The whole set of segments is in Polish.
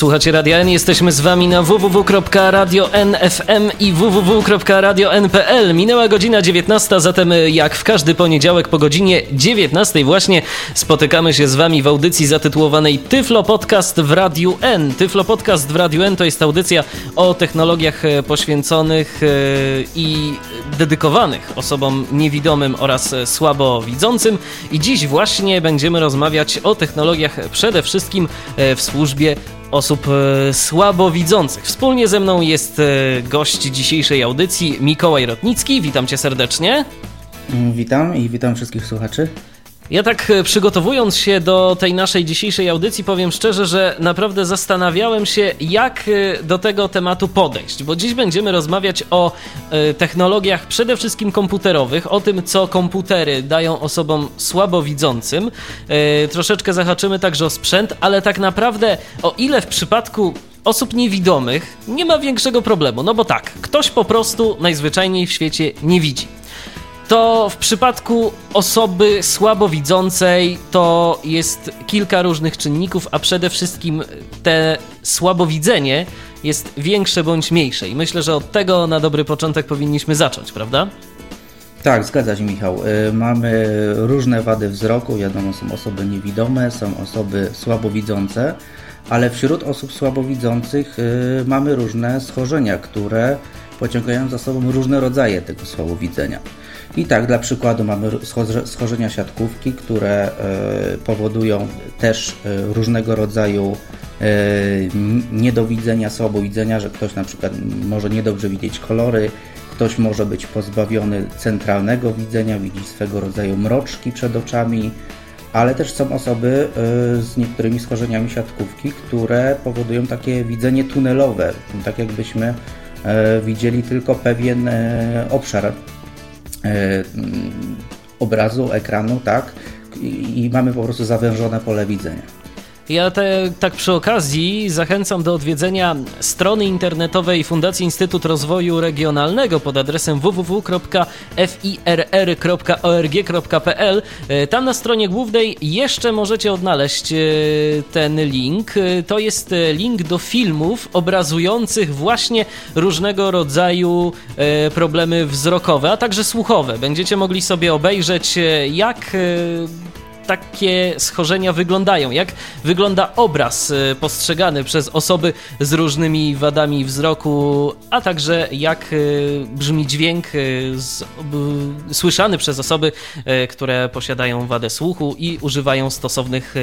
Słuchacie Radia N, jesteśmy z wami na www.radio.nfm i www.radio.n.pl. Minęła godzina 19, zatem jak w każdy poniedziałek po godzinie 19 właśnie spotykamy się z wami w audycji zatytułowanej Tyflo Podcast w Radiu N. Tyflo Podcast w Radiu N to jest audycja o technologiach e, poświęconych e, i dedykowanych osobom niewidomym oraz słabowidzącym i dziś właśnie będziemy rozmawiać o technologiach przede wszystkim w służbie osób e, słabowidzących. Wspólnie ze mną jest e, gość dzisiejszej audycji Mikołaj Rotnicki. Witam cię serdecznie. Witam i witam wszystkich słuchaczy. Ja tak e, przygotowując się do tej naszej dzisiejszej audycji, powiem szczerze, że naprawdę zastanawiałem się, jak e, do tego tematu podejść, bo dziś będziemy rozmawiać o e, technologiach przede wszystkim komputerowych, o tym, co komputery dają osobom słabowidzącym. Troszeczkę zahaczymy także o sprzęt, ale tak naprawdę o ile w przypadku osób niewidomych nie ma większego problemu, no bo tak, ktoś po prostu najzwyczajniej w świecie nie widzi to w przypadku osoby słabowidzącej to jest kilka różnych czynników, a przede wszystkim te słabowidzenie jest większe bądź mniejsze. I myślę, że od tego na dobry początek powinniśmy zacząć, prawda? Tak, zgadza się Michał. Y, mamy różne wady wzroku, wiadomo, są osoby niewidome, są osoby słabowidzące, ale wśród osób słabowidzących y, mamy różne schorzenia, które pociągają za sobą różne rodzaje tego słabowidzenia. I tak, dla przykładu mamy schorzenia siatkówki, które e, powodują też e, różnego rodzaju e, niedowidzenia, słabowidzenia, że ktoś na przykład może niedobrze widzieć kolory, ktoś może być pozbawiony centralnego widzenia, widzi swego rodzaju mroczki przed oczami, ale też są osoby z niektórymi schorzeniami siatkówki, które powodują takie widzenie tunelowe, tak jakbyśmy widzieli tylko pewien obszar obrazu, ekranu, tak? I, i mamy po prostu zawężone pole widzenia. Ja te, tak przy okazji zachęcam do odwiedzenia strony internetowej Fundacji Instytut Rozwoju Regionalnego pod adresem www.firr.org.pl. E, tam na stronie głównej jeszcze możecie odnaleźć e, ten link. E, to jest link do filmów obrazujących właśnie różnego rodzaju problemy wzrokowe, a także słuchowe. Będziecie mogli sobie obejrzeć, jak takie schorzenia wyglądają, jak wygląda obraz e, postrzegany przez osoby z różnymi wadami wzroku, a także jak e, brzmi dźwięk e, z, słyszany przez osoby, które posiadają wadę słuchu i używają stosownych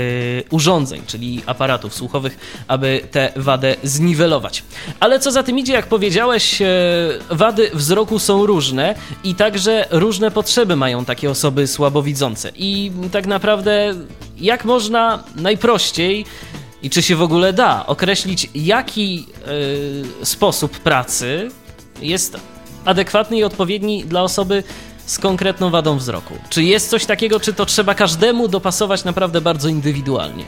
urządzeń, czyli aparatów słuchowych, aby tę wadę zniwelować. Ale co za tym idzie, jak powiedziałeś, wady wzroku są różne i także różne potrzeby mają takie osoby słabowidzące. I tak naprawdę naprawdę jak można najprościej i czy się w ogóle da określić, jaki y, sposób pracy jest adekwatny i odpowiedni dla osoby z konkretną wadą wzroku. Czy jest coś takiego, czy to trzeba każdemu dopasować naprawdę bardzo indywidualnie?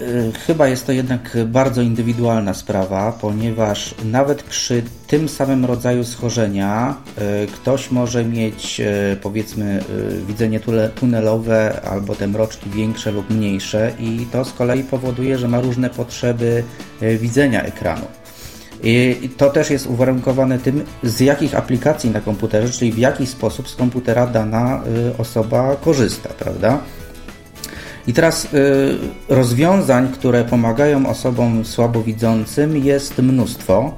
Y, chyba jest to jednak bardzo indywidualna sprawa, ponieważ nawet przy tym samym rodzaju schorzenia y, ktoś może mieć y, powiedzmy widzenie tunelowe albo te mroczki większe lub mniejsze i to z kolei powoduje, że ma różne potrzeby widzenia ekranu. I to też jest uwarunkowane tym, z jakich aplikacji na komputerze, czyli w jaki sposób z komputera dana osoba korzysta, prawda? I teraz y, rozwiązań, które pomagają osobom słabowidzącym jest mnóstwo.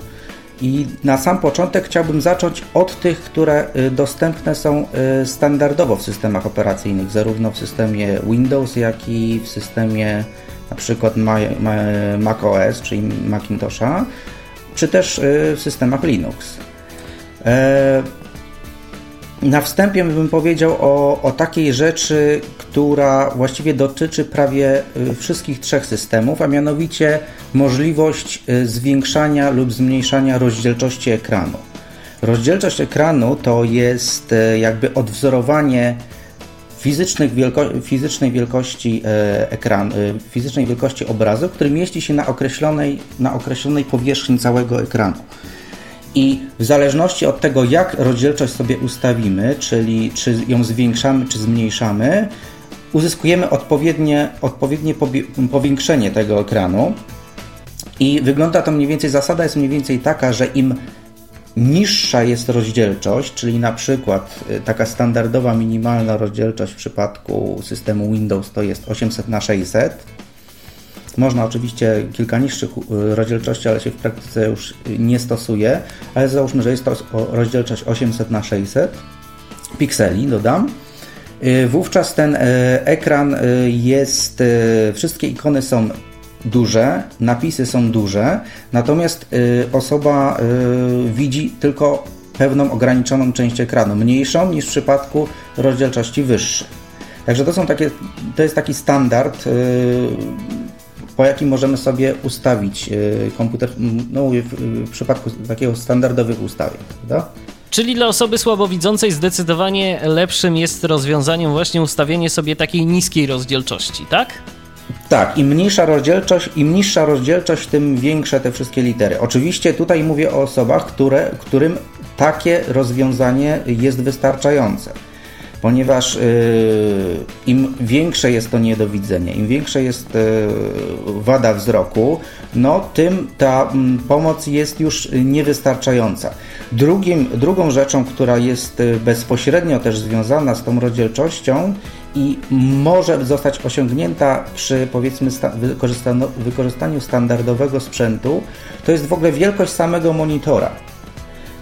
I na sam początek chciałbym zacząć od tych, które y, dostępne są y, standardowo w systemach operacyjnych, zarówno w systemie Windows, jak i w systemie na przykład macOS, czyli Macintosha, czy też w systemach Linux. E, na wstępie bym powiedział o, o takiej rzeczy, która właściwie dotyczy prawie y, wszystkich trzech systemów, a mianowicie możliwość y, zwiększania lub zmniejszania rozdzielczości ekranu. Rozdzielczość ekranu to jest y, jakby odwzorowanie fizycznych wielko fizycznej wielkości ekran, fizycznej wielkości obrazu, który mieści się na określonej, na określonej powierzchni całego ekranu. I w zależności od tego, jak rozdzielczość sobie ustawimy, czyli czy ją zwiększamy, czy zmniejszamy, uzyskujemy odpowiednie, odpowiednie powiększenie tego ekranu. I wygląda to mniej więcej, zasada jest mniej więcej taka, że im niższa jest rozdzielczość, czyli na przykład y, taka standardowa minimalna rozdzielczość w przypadku systemu Windows to jest 800 na 600 można oczywiście kilka niższych y, rozdzielczości, ale się w praktyce już nie stosuje, ale załóżmy, że jest to rozdzielczość 800 na 600 pikseli, dodam. Y, wówczas ten y, ekran jest, wszystkie ikony są duże, napisy są duże, natomiast osoba widzi tylko pewną ograniczoną część ekranu, mniejszą niż w przypadku rozdzielczości wyższej. Także to są takie, to jest taki standard po jakim możemy sobie ustawić e, komputer no, w przypadku takiego standardowych ustawień. Prawda? Czyli dla osoby słabowidzącej zdecydowanie lepszym jest rozwiązaniem właśnie ustawienie sobie takiej niskiej rozdzielczości, tak? Tak, im mniejsza rozdzielczość, im niższa rozdzielczość, tym większe te wszystkie litery. Oczywiście tutaj mówię o osobach, które, którym takie rozwiązanie jest wystarczające ponieważ y, im większe jest to niedowidzenie, im większe jest y, wada wzroku, no tym ta mm, pomoc jest już niewystarczająca. Drugim, drugą rzeczą, która jest y, bezpośrednio też związana z tą rozdzielczością i może zostać osiągnięta przy powiedzmy wykorzystaniu standardowego sprzętu, to jest w ogóle wielkość samego monitora.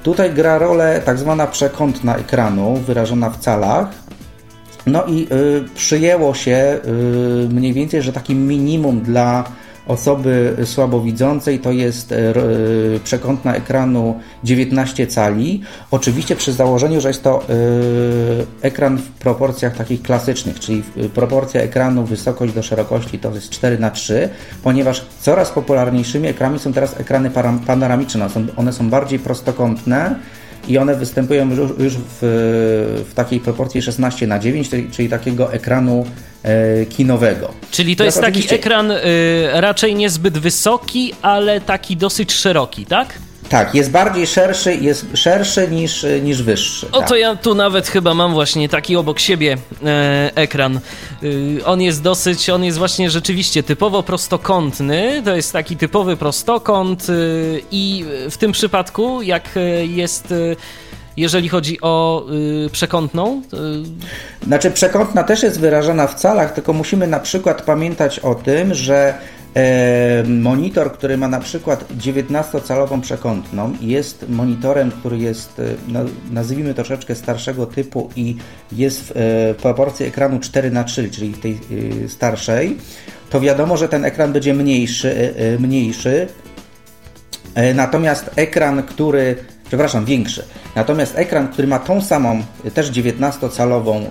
Tutaj gra rolę tak zwana przekątna ekranu, wyrażona w calach. No i y, przyjęło się y, mniej więcej, że takim minimum dla osoby słabowidzącej to jest e, e, przekątna ekranu 19 cali. Oczywiście przy założeniu, że jest to e, ekran w proporcjach takich klasycznych, czyli proporcja ekranu wysokość do szerokości to jest 4 na 3 ponieważ coraz popularniejszymi ekranami są teraz ekrany panoramiczne. One są bardziej prostokątne i one występują już w, w takiej proporcji 16 na 9, czyli, takiego ekranu e, kinowego. Czyli to jest taki ekran y, raczej niezbyt wysoki, ale taki dosyć szeroki, tak? Tak, jest bardziej szerszy, jest szerszy niż, niż wyższy. O tak. to ja tu nawet chyba mam właśnie taki obok siebie e, ekran. Y, on jest dosyć, on jest właśnie rzeczywiście typowo prostokątny. To jest taki typowy prostokąt y, i w tym przypadku, jak jest y, jeżeli chodzi o y, przekątną? Y... Znaczy, przekątna też jest wyrażana w calach, tylko musimy na przykład pamiętać o tym, że E, monitor, który ma na przykład 19-calową przekątną jest monitorem, który jest, e, no, nazwijmy troszeczkę starszego typu i jest w e, proporcji ekranu 4 na 3 czyli tej starszej, to wiadomo, że ten ekran będzie mniejszy, mniejszy. Natomiast ekran, który, przepraszam, większy. Natomiast ekran, który ma tą samą, też 19-calową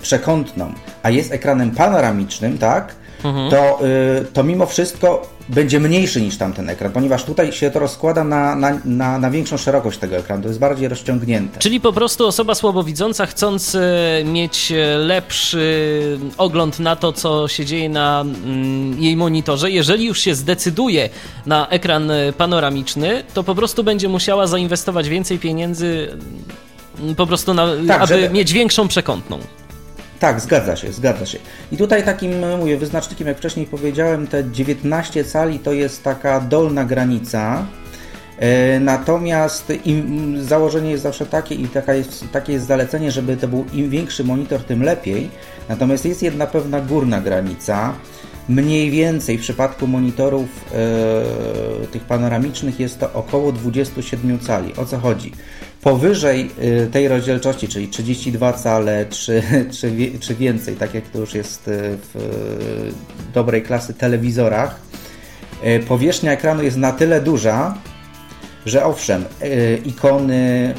przekątną, a jest ekranem panoramicznym, tak? mhm. to, y, to mimo wszystko będzie mniejszy niż tamten ekran, ponieważ tutaj się to rozkłada na, na, na, na, większą szerokość tego ekranu, to jest bardziej rozciągnięte. Czyli po prostu osoba słabowidząca, chcąc y, mieć lepszy ogląd na to, co się dzieje na mm, jej monitorze, jeżeli już się zdecyduje na ekran panoramiczny, to po prostu będzie musiała zainwestować więcej pieniędzy mm, po prostu, na, tak, aby żeby... mieć większą przekątną. Tak, zgadza się, zgadza się. I tutaj takim, mówię, wyznacznikiem, jak wcześniej powiedziałem, te 19 cali to jest taka dolna granica. E, natomiast im, założenie jest zawsze takie i taka jest, takie jest zalecenie, żeby to był im większy monitor, tym lepiej. Natomiast jest jedna pewna górna granica. Mniej więcej w przypadku monitorów e, tych panoramicznych jest to około 27 cali. O co chodzi? Powyżej y, tej rozdzielczości, czyli 32 cale czy, czy, czy więcej, tak jak to już jest y, w y, dobrej klasy telewizorach, powierzchnia ekranu jest na tyle duża, że owszem, ikony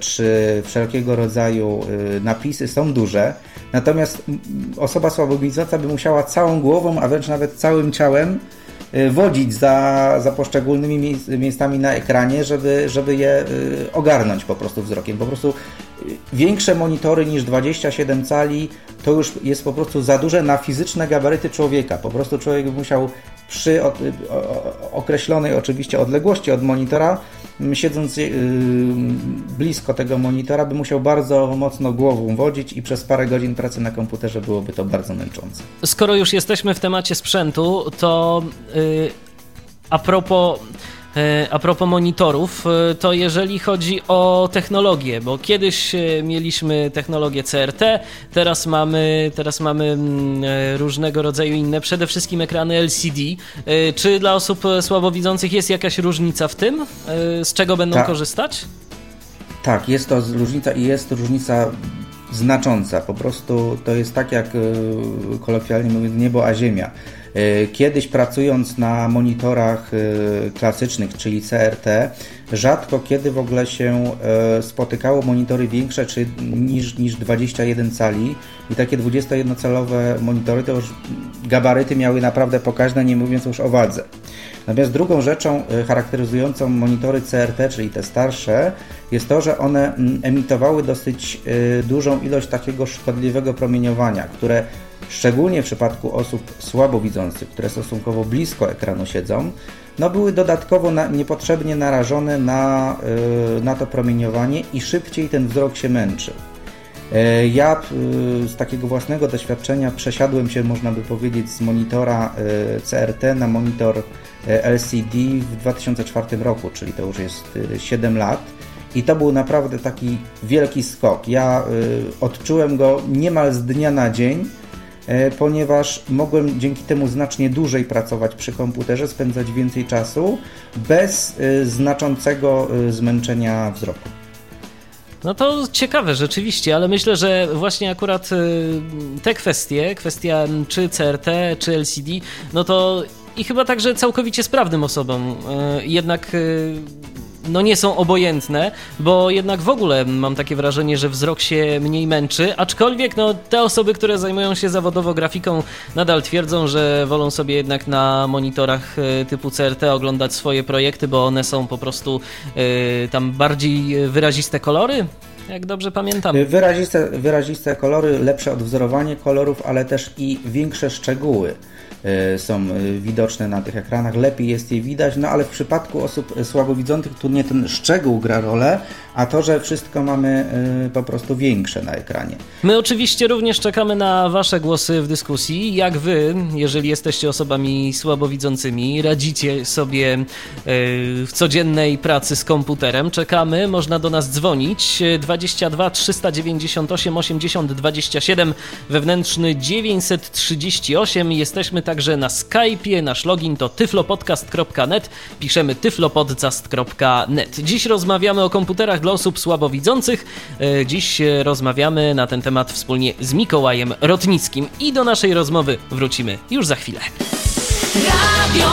czy wszelkiego rodzaju napisy są duże, natomiast osoba słabowidząca by musiała całą głową, a wręcz nawet całym ciałem wodzić za, za poszczególnymi miejscami na ekranie, żeby, żeby je y, ogarnąć po prostu wzrokiem. Po prostu większe monitory niż 27 cali to już jest po prostu za duże na fizyczne gabaryty człowieka. Po prostu człowiek by musiał przy określonej oczywiście odległości od monitora, siedząc yy, blisko tego monitora, by musiał bardzo mocno głową wodzić i przez parę godzin pracy na komputerze byłoby to bardzo męczące. Skoro już jesteśmy w temacie sprzętu, to yy, a propos a propos monitorów, e, to jeżeli chodzi o technologię, bo kiedyś e, mieliśmy technologię CRT, teraz mamy, teraz mamy mm, różnego rodzaju inne, przede wszystkim ekrany LCD. Czy dla osób słabowidzących jest jakaś różnica w tym? Z czego będą tak. korzystać? Tak, jest to różnica i jest różnica znacząca. Po prostu to jest tak jak kolokwialnie mówiąc niebo a ziemia. E, kiedyś pracując na monitorach e, klasycznych, czyli CRT, rzadko kiedy w ogóle się e, spotykało monitory większe czy niż, niż 21 cali i takie 21-calowe monitory to już gabaryty miały naprawdę pokaźne, nie mówiąc już o wadze. Natomiast drugą rzeczą charakteryzującą monitory CRT, czyli te starsze, jest to, że one mm, emitowały dosyć dużą ilość takiego szkodliwego promieniowania, które szczególnie w przypadku osób słabowidzących, które stosunkowo blisko ekranu siedzą, no były dodatkowo na, niepotrzebnie narażone na, yy, na to promieniowanie i szybciej ten wzrok się męczył. Yy, ja yy, z takiego własnego doświadczenia przesiadłem się, można by powiedzieć, z monitora CRT na monitor LCD w 2004 roku, czyli to już jest 7 lat. I to był naprawdę taki wielki skok. Ja odczułem go niemal z dnia na dzień, E, ponieważ mogłem dzięki temu znacznie dłużej pracować przy komputerze, spędzać więcej czasu bez e, znaczącego e, zmęczenia wzroku. No to ciekawe rzeczywiście, ale myślę, że właśnie akurat te kwestie, kwestia czy CRT, czy LCD, no to i chyba także całkowicie sprawnym osobom jednak no nie są obojętne, bo jednak w ogóle mam takie wrażenie, że wzrok się mniej męczy, aczkolwiek no, te osoby, które zajmują się zawodowo grafiką nadal twierdzą, że wolą sobie jednak na monitorach e, typu CRT oglądać swoje projekty, bo one są po prostu y, tam bardziej wyraziste kolory, jak dobrze pamiętam. Wyraziste, wyraziste kolory, lepsze odwzorowanie kolorów, ale też i większe szczegóły. E, są e, widoczne na tych ekranach, lepiej jest je widać, no ale w przypadku osób słabowidzących tu nie ten szczegół gra rolę, a to, że wszystko mamy po prostu większe na ekranie. My oczywiście również czekamy na Wasze głosy w dyskusji. Jak Wy, jeżeli jesteście osobami słabowidzącymi, radzicie sobie w codziennej pracy z komputerem? Czekamy, można do nas dzwonić 22 398 80 27 wewnętrzny 938. Jesteśmy także na Skype'ie, nasz login to tyflopodcast.net, piszemy tyflopodcast.net. Dziś rozmawiamy o komputerach dla osób słabowidzących. E, dziś rozmawiamy na ten temat wspólnie z Mikołajem Rotnickim i do naszej rozmowy wrócimy już za chwilę. Radio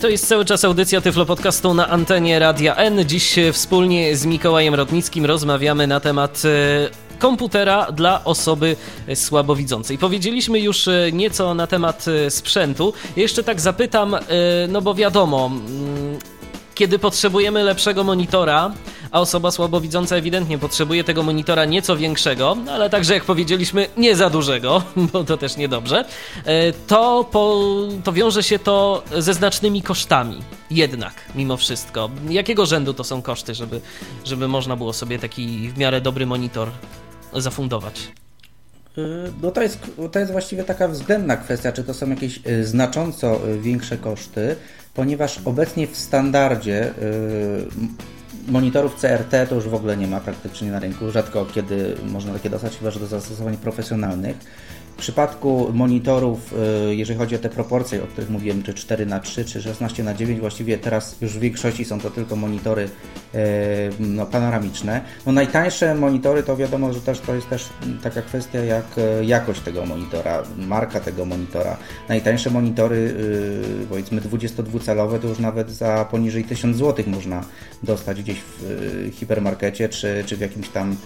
To jest cały czas audycja Tyflo Podcastu na antenie Radia N. Dziś wspólnie z Mikołajem Rotnickim rozmawiamy na temat e, komputera dla osoby słabowidzącej. Powiedzieliśmy już e, nieco na temat e, sprzętu. Jeszcze tak zapytam, e, no bo wiadomo, mm, kiedy potrzebujemy lepszego monitora, a osoba słabowidząca ewidentnie potrzebuje tego monitora nieco większego, ale także jak powiedzieliśmy, nie za dużego, bo to też niedobrze, to, po, to wiąże się to ze znacznymi kosztami. Jednak, mimo wszystko. Jakiego rzędu to są koszty, żeby, żeby można było sobie taki w miarę dobry monitor zafundować? Y, no to jest, to jest właściwie taka względna kwestia, czy to są jakieś y, znacząco większe koszty, ponieważ obecnie w standardzie monitorów CRT to już w ogóle nie ma praktycznie na rynku, rzadko kiedy można takie dostać, chyba że do zastosowań profesjonalnych. W przypadku monitorów, y, jeżeli chodzi o te proporcje, o których mówiłem, czy 4 na 3 czy 16 na 9 właściwie teraz już w większości są to tylko monitory y, no, panoramiczne. No, najtańsze monitory to wiadomo, że też to jest też taka kwestia jak y, jakość tego monitora, marka tego monitora. Najtańsze monitory, powiedzmy 22-calowe, to już nawet za poniżej 1000 zł można dostać gdzieś w hipermarkecie czy, czy w jakimś tam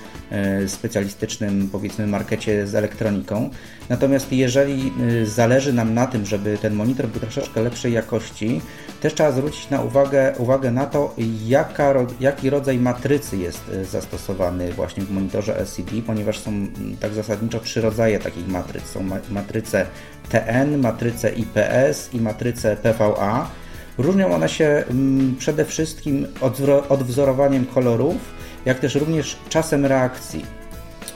specjalistycznym powiedzmy markecie z elektroniką. Natomiast jeżeli zależy nam na tym, żeby ten monitor był troszeczkę lepszej jakości, też trzeba zwrócić na uwagę, uwagę na to, jaka, jaki rodzaj matrycy jest zastosowany właśnie w monitorze LCD, ponieważ są tak zasadniczo trzy rodzaje takich matryc. Są matryce TN, matryce IPS i matryce PVA. Różnią one się przede wszystkim odwzorowaniem kolorów, jak też również czasem reakcji.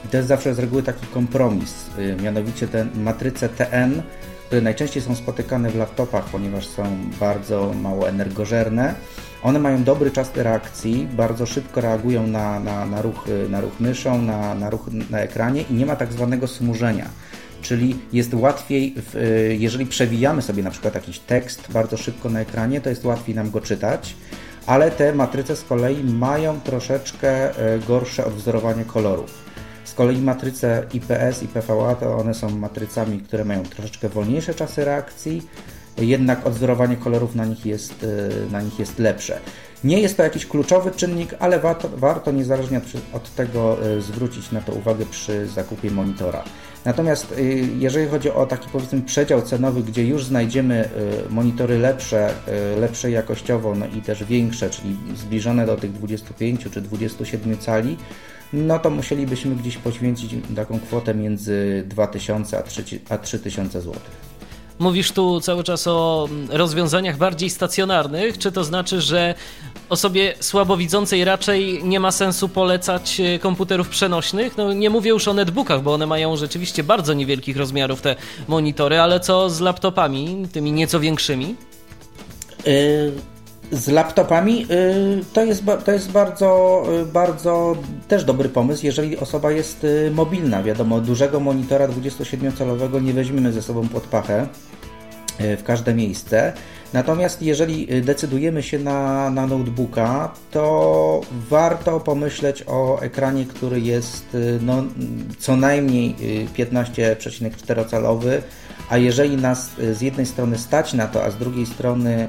I to jest zawsze z reguły taki kompromis, y, mianowicie te matryce TN, które najczęściej są spotykane w laptopach, ponieważ są bardzo mało energożerne. One mają dobry czas reakcji, bardzo szybko reagują na, na, na, ruch, na ruch myszą, na, na ruch na ekranie i nie ma tak zwanego smużenia czyli jest łatwiej, y, jeżeli przewijamy sobie na przykład jakiś tekst bardzo szybko na ekranie, to jest łatwiej nam go czytać, ale te matryce z kolei mają troszeczkę y, gorsze odwzorowanie kolorów. Z kolei matryce IPS i PVA to one są matrycami, które mają troszeczkę wolniejsze czasy reakcji, jednak odwzorowanie kolorów na nich jest, y, na nich jest lepsze. Nie jest to jakiś kluczowy czynnik, ale warto, warto niezależnie od, tego zwrócić na to uwagę przy zakupie monitora. Natomiast y, jeżeli chodzi o taki powiedzmy przedział cenowy, gdzie już znajdziemy y, monitory lepsze, y, lepsze jakościowo no i też większe, czyli zbliżone do tych 25 czy 27 cali, no to musielibyśmy gdzieś poświęcić taką kwotę między 2000 a 3000 zł. Mówisz tu cały czas o rozwiązaniach bardziej stacjonarnych. Czy to znaczy, że osobie słabowidzącej raczej nie ma sensu polecać e, komputerów przenośnych? No nie mówię już o netbookach, bo one mają rzeczywiście bardzo niewielkich rozmiarów te monitory, ale co z laptopami, tymi nieco większymi? Y, z laptopami y, to jest, to jest bardzo, y, bardzo też dobry pomysł, jeżeli osoba jest mobilna. Wiadomo, dużego monitora 27-calowego nie weźmiemy ze sobą pod pachę w każde miejsce. Natomiast jeżeli decydujemy się na, na notebooka, to warto pomyśleć o ekranie, który jest no, co najmniej 15,4 calowy, a jeżeli nas z jednej strony stać na to, a z drugiej strony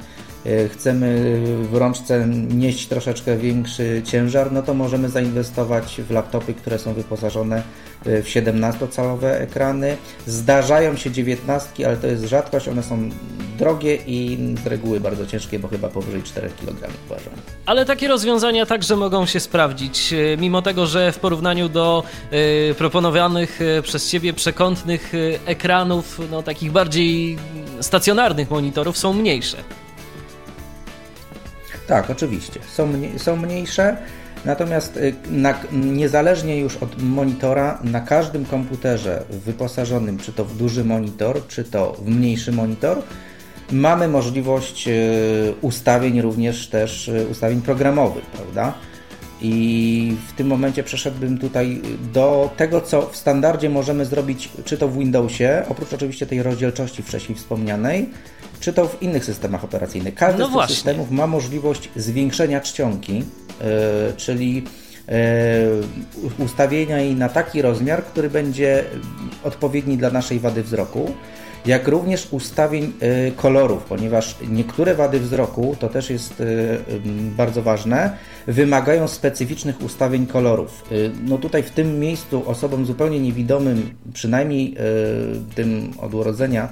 chcemy w rączce nieść troszeczkę większy ciężar, no to możemy zainwestować w laptopy, które są wyposażone e, w 17-calowe ekrany. Zdarzają się 19, ale to jest rzadkość, one są drogie i z reguły bardzo ciężkie, bo chyba powyżej 4 kg uważam. Ale takie rozwiązania także mogą się sprawdzić, e, mimo tego, że w porównaniu do proponowanych przez Ciebie przekątnych ekranów, no takich bardziej stacjonarnych monitorów są mniejsze. Tak, oczywiście. Są, są mniejsze, natomiast y, na, niezależnie już od monitora, na każdym komputerze wyposażonym, czy to w duży monitor, czy to w mniejszy monitor, mamy możliwość y, ustawień również też y, ustawień programowych, prawda? I w tym momencie przeszedłbym tutaj do tego, co w standardzie możemy zrobić, czy to w Windowsie, oprócz oczywiście tej rozdzielczości wcześniej wspomnianej, czy to w innych systemach operacyjnych. Każdy no z tych systemów ma możliwość zwiększenia czcionki, yy, czyli yy, ustawienia jej na taki rozmiar, który będzie odpowiedni dla naszej wady wzroku jak również ustawień yy, kolorów, ponieważ niektóre wady wzroku, to też jest bardzo ważne, wymagają specyficznych ustawień kolorów. No tutaj w tym miejscu osobom zupełnie niewidomym, przynajmniej tym od urodzenia,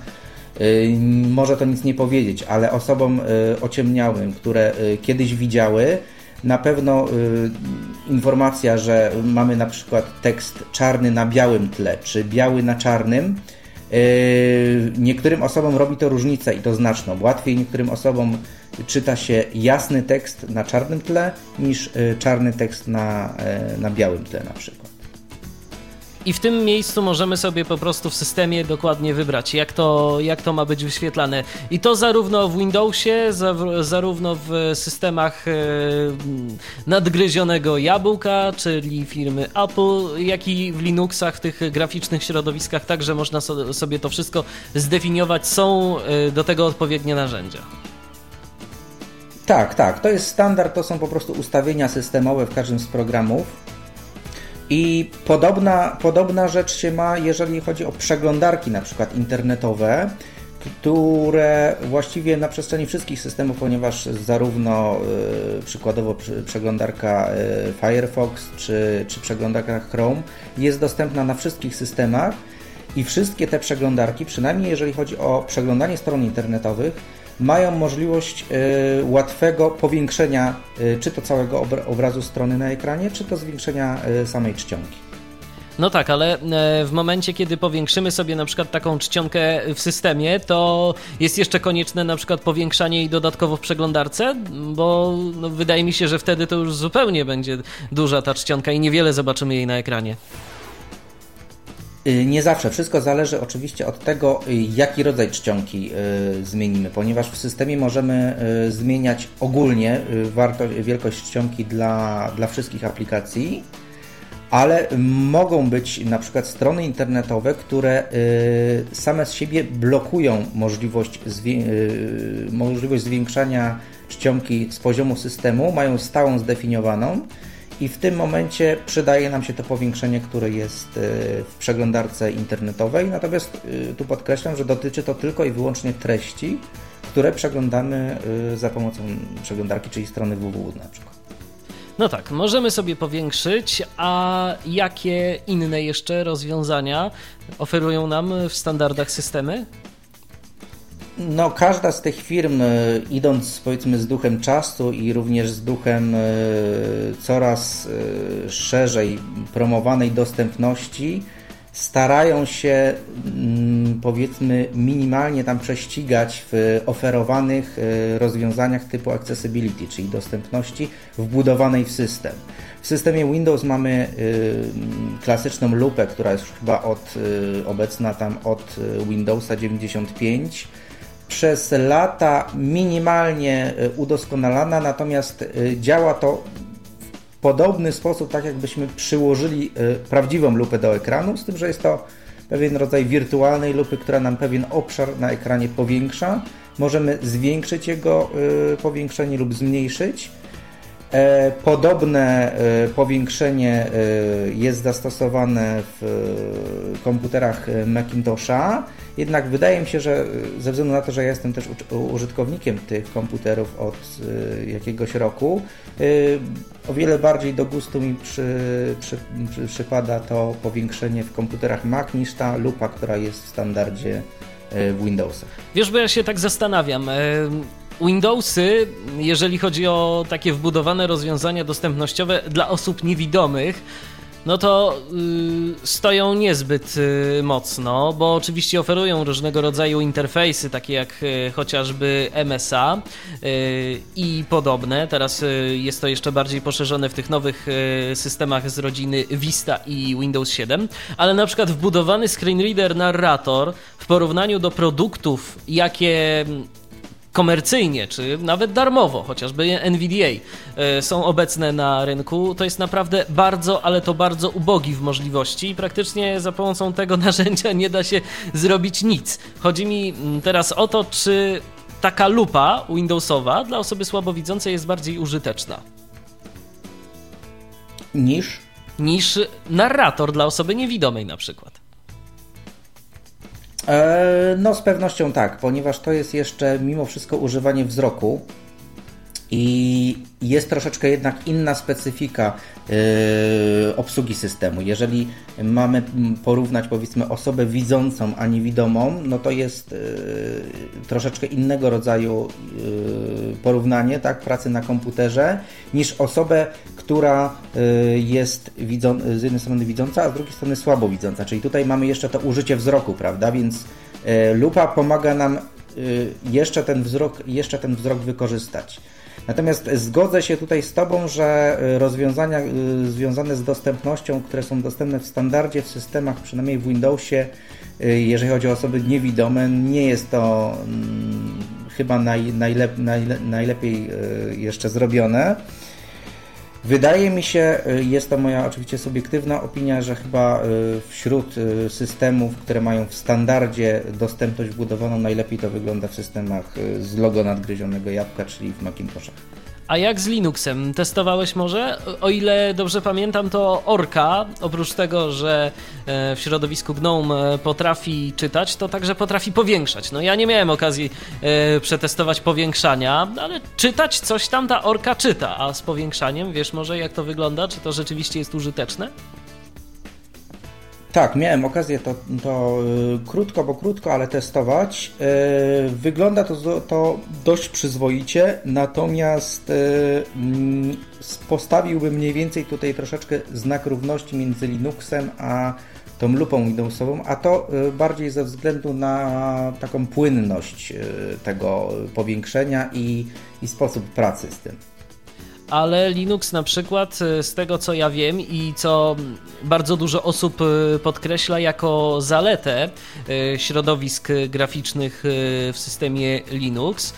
może to nic nie powiedzieć, ale osobom y, ociemniałym, które y, kiedyś widziały, na pewno informacja, że mamy na przykład tekst czarny na białym tle, czy biały na czarnym, niektórym osobom robi to różnicę i to znaczną. Łatwiej niektórym osobom czyta się jasny tekst na czarnym tle niż czarny tekst na, na białym tle na przykład. I w tym miejscu możemy sobie po prostu w systemie dokładnie wybrać, jak to, jak to ma być wyświetlane. I to zarówno w Windowsie, zarówno w systemach e, nadgryzionego jabłka, czyli firmy Apple, jak i w Linuxach, w tych graficznych środowiskach, także można sobie to wszystko zdefiniować. Są e, do tego odpowiednie narzędzia. Tak, tak. To jest standard, to są po prostu ustawienia systemowe w każdym z programów. I podobna, podobna rzecz się ma, jeżeli chodzi o przeglądarki na przykład internetowe, które właściwie na przestrzeni wszystkich systemów, ponieważ zarówno y, przykładowo przeglądarka y, Firefox czy, czy przeglądarka Chrome jest dostępna na wszystkich systemach i wszystkie te przeglądarki, przynajmniej jeżeli chodzi o przeglądanie stron internetowych, mają możliwość y, łatwego powiększenia y, czy to całego obrazu strony na ekranie, czy to zwiększenia y, samej czcionki. No tak, ale e, w momencie, kiedy powiększymy sobie na przykład taką czcionkę w systemie, to jest jeszcze konieczne na przykład powiększanie jej dodatkowo w przeglądarce, bo no, wydaje mi się, że wtedy to już zupełnie będzie duża ta czcionka i niewiele zobaczymy jej na ekranie. Y, nie zawsze. Wszystko zależy oczywiście od tego, y, jaki rodzaj czcionki y, zmienimy, ponieważ w systemie możemy zmieniać ogólnie wartość, wielkość czcionki dla, dla wszystkich aplikacji, ale mogą być na przykład strony internetowe, które same z siebie blokują możliwość, możliwość zwiększania czcionki z poziomu systemu, mają stałą zdefiniowaną i w tym momencie przydaje nam się to powiększenie, które jest e, w przeglądarce internetowej. Natomiast e, tu podkreślam, że dotyczy to tylko i wyłącznie treści, które przeglądamy e, za pomocą przeglądarki, czyli strony www na przykład. No tak, możemy sobie powiększyć, a jakie inne jeszcze rozwiązania oferują nam w standardach systemy? No, każda z tych firm, e, idąc powiedzmy z duchem czasu i również z duchem e, coraz e, szerzej promowanej dostępności, starają się mm, powiedzmy minimalnie tam prześcigać w oferowanych rozwiązaniach typu accessibility, czyli dostępności wbudowanej w system. W systemie Windows mamy klasyczną lupę, która jest chyba od, obecna tam od Windowsa 95 przez lata minimalnie e, udoskonalana, natomiast e, działa to w podobny sposób, tak jakbyśmy przyłożyli e, prawdziwą lupę do ekranu, z tym, że jest to pewien rodzaj wirtualnej lupy, która nam pewien obszar na ekranie powiększa. Możemy zwiększyć jego powiększenie lub zmniejszyć. Podobne powiększenie jest zastosowane w komputerach Macintosha. Jednak wydaje mi się, że ze względu na to, że ja jestem też użytkownikiem tych komputerów od y, jakiegoś roku, y, o wiele bardziej do gustu mi przy, przy, przy, przypada to powiększenie w komputerach Mac niż ta lupa, która jest w standardzie y, w Windowsach. Wiesz, bo ja się tak zastanawiam. Windowsy, jeżeli chodzi o takie wbudowane rozwiązania dostępnościowe dla osób niewidomych, no to y, stoją niezbyt y, mocno, bo oczywiście oferują różnego rodzaju interfejsy, takie jak y, chociażby MSA y, i podobne. Teraz y, jest to jeszcze bardziej poszerzone w tych nowych y, systemach z rodziny Vista i Windows 7, ale na przykład wbudowany screenreader narrator w porównaniu do produktów, jakie komercyjnie, czy nawet darmowo, chociażby NVDA, e, są obecne na rynku, to jest naprawdę bardzo, ale to bardzo ubogi w możliwości i praktycznie za pomocą tego narzędzia nie da się zrobić nic. Chodzi mi mm, teraz o to, czy taka lupa Windowsowa dla osoby słabowidzącej jest bardziej użyteczna. Niż? Niż narrator dla osoby niewidomej na przykład. E, no, z pewnością tak, ponieważ to jest jeszcze mimo wszystko używanie wzroku i jest troszeczkę jednak inna specyfika obsługi systemu. Jeżeli mamy porównać powiedzmy osobę widzącą, a niewidomą, no to jest yy, troszeczkę innego rodzaju yy, porównanie, tak, pracy na komputerze, niż osobę, która jest widzą, z jednej strony widząca, a z drugiej strony słabo widząca. Czyli tutaj mamy jeszcze to użycie wzroku, prawda? Więc lupa pomaga nam jeszcze ten wzrok, jeszcze ten wzrok wykorzystać. Natomiast zgodzę się tutaj z Tobą, że y, rozwiązania y, związane z dostępnością, które są dostępne w standardzie w systemach, przynajmniej w Windowsie, y, jeżeli chodzi o osoby niewidome, nie jest to mm, chyba naj, najlep, najle, najlepiej jeszcze zrobione. Wydaje mi się, y, jest to moja oczywiście subiektywna opinia, że chyba y, wśród y, systemów, które mają w standardzie dostępność wbudowaną, najlepiej to wygląda w systemach z logo nadgryzionego jabłka, czyli w Macintoshach. A jak z Linuxem? Testowałeś może? O ile dobrze pamiętam, to Orka, oprócz tego, że e, w środowisku GNOME e, potrafi czytać, to także potrafi powiększać. No ja nie miałem okazji e, przetestować powiększania, ale czytać coś tam ta Orka czyta, a z powiększaniem, wiesz może jak to wygląda? Czy to rzeczywiście jest użyteczne? Tak, miałem okazję to, to y, krótko, bo krótko, ale testować. Y, wygląda to, to dość przyzwoicie, natomiast y, mm, postawiłbym mniej więcej tutaj troszeczkę znak równości między Linuxem a tą lupą Windowsową, a to bardziej ze względu na taką płynność tego powiększenia i, i sposób pracy z tym ale Linux na przykład, e, z tego co ja wiem i co bardzo dużo osób e, podkreśla jako zaletę e, środowisk graficznych w systemie Linux,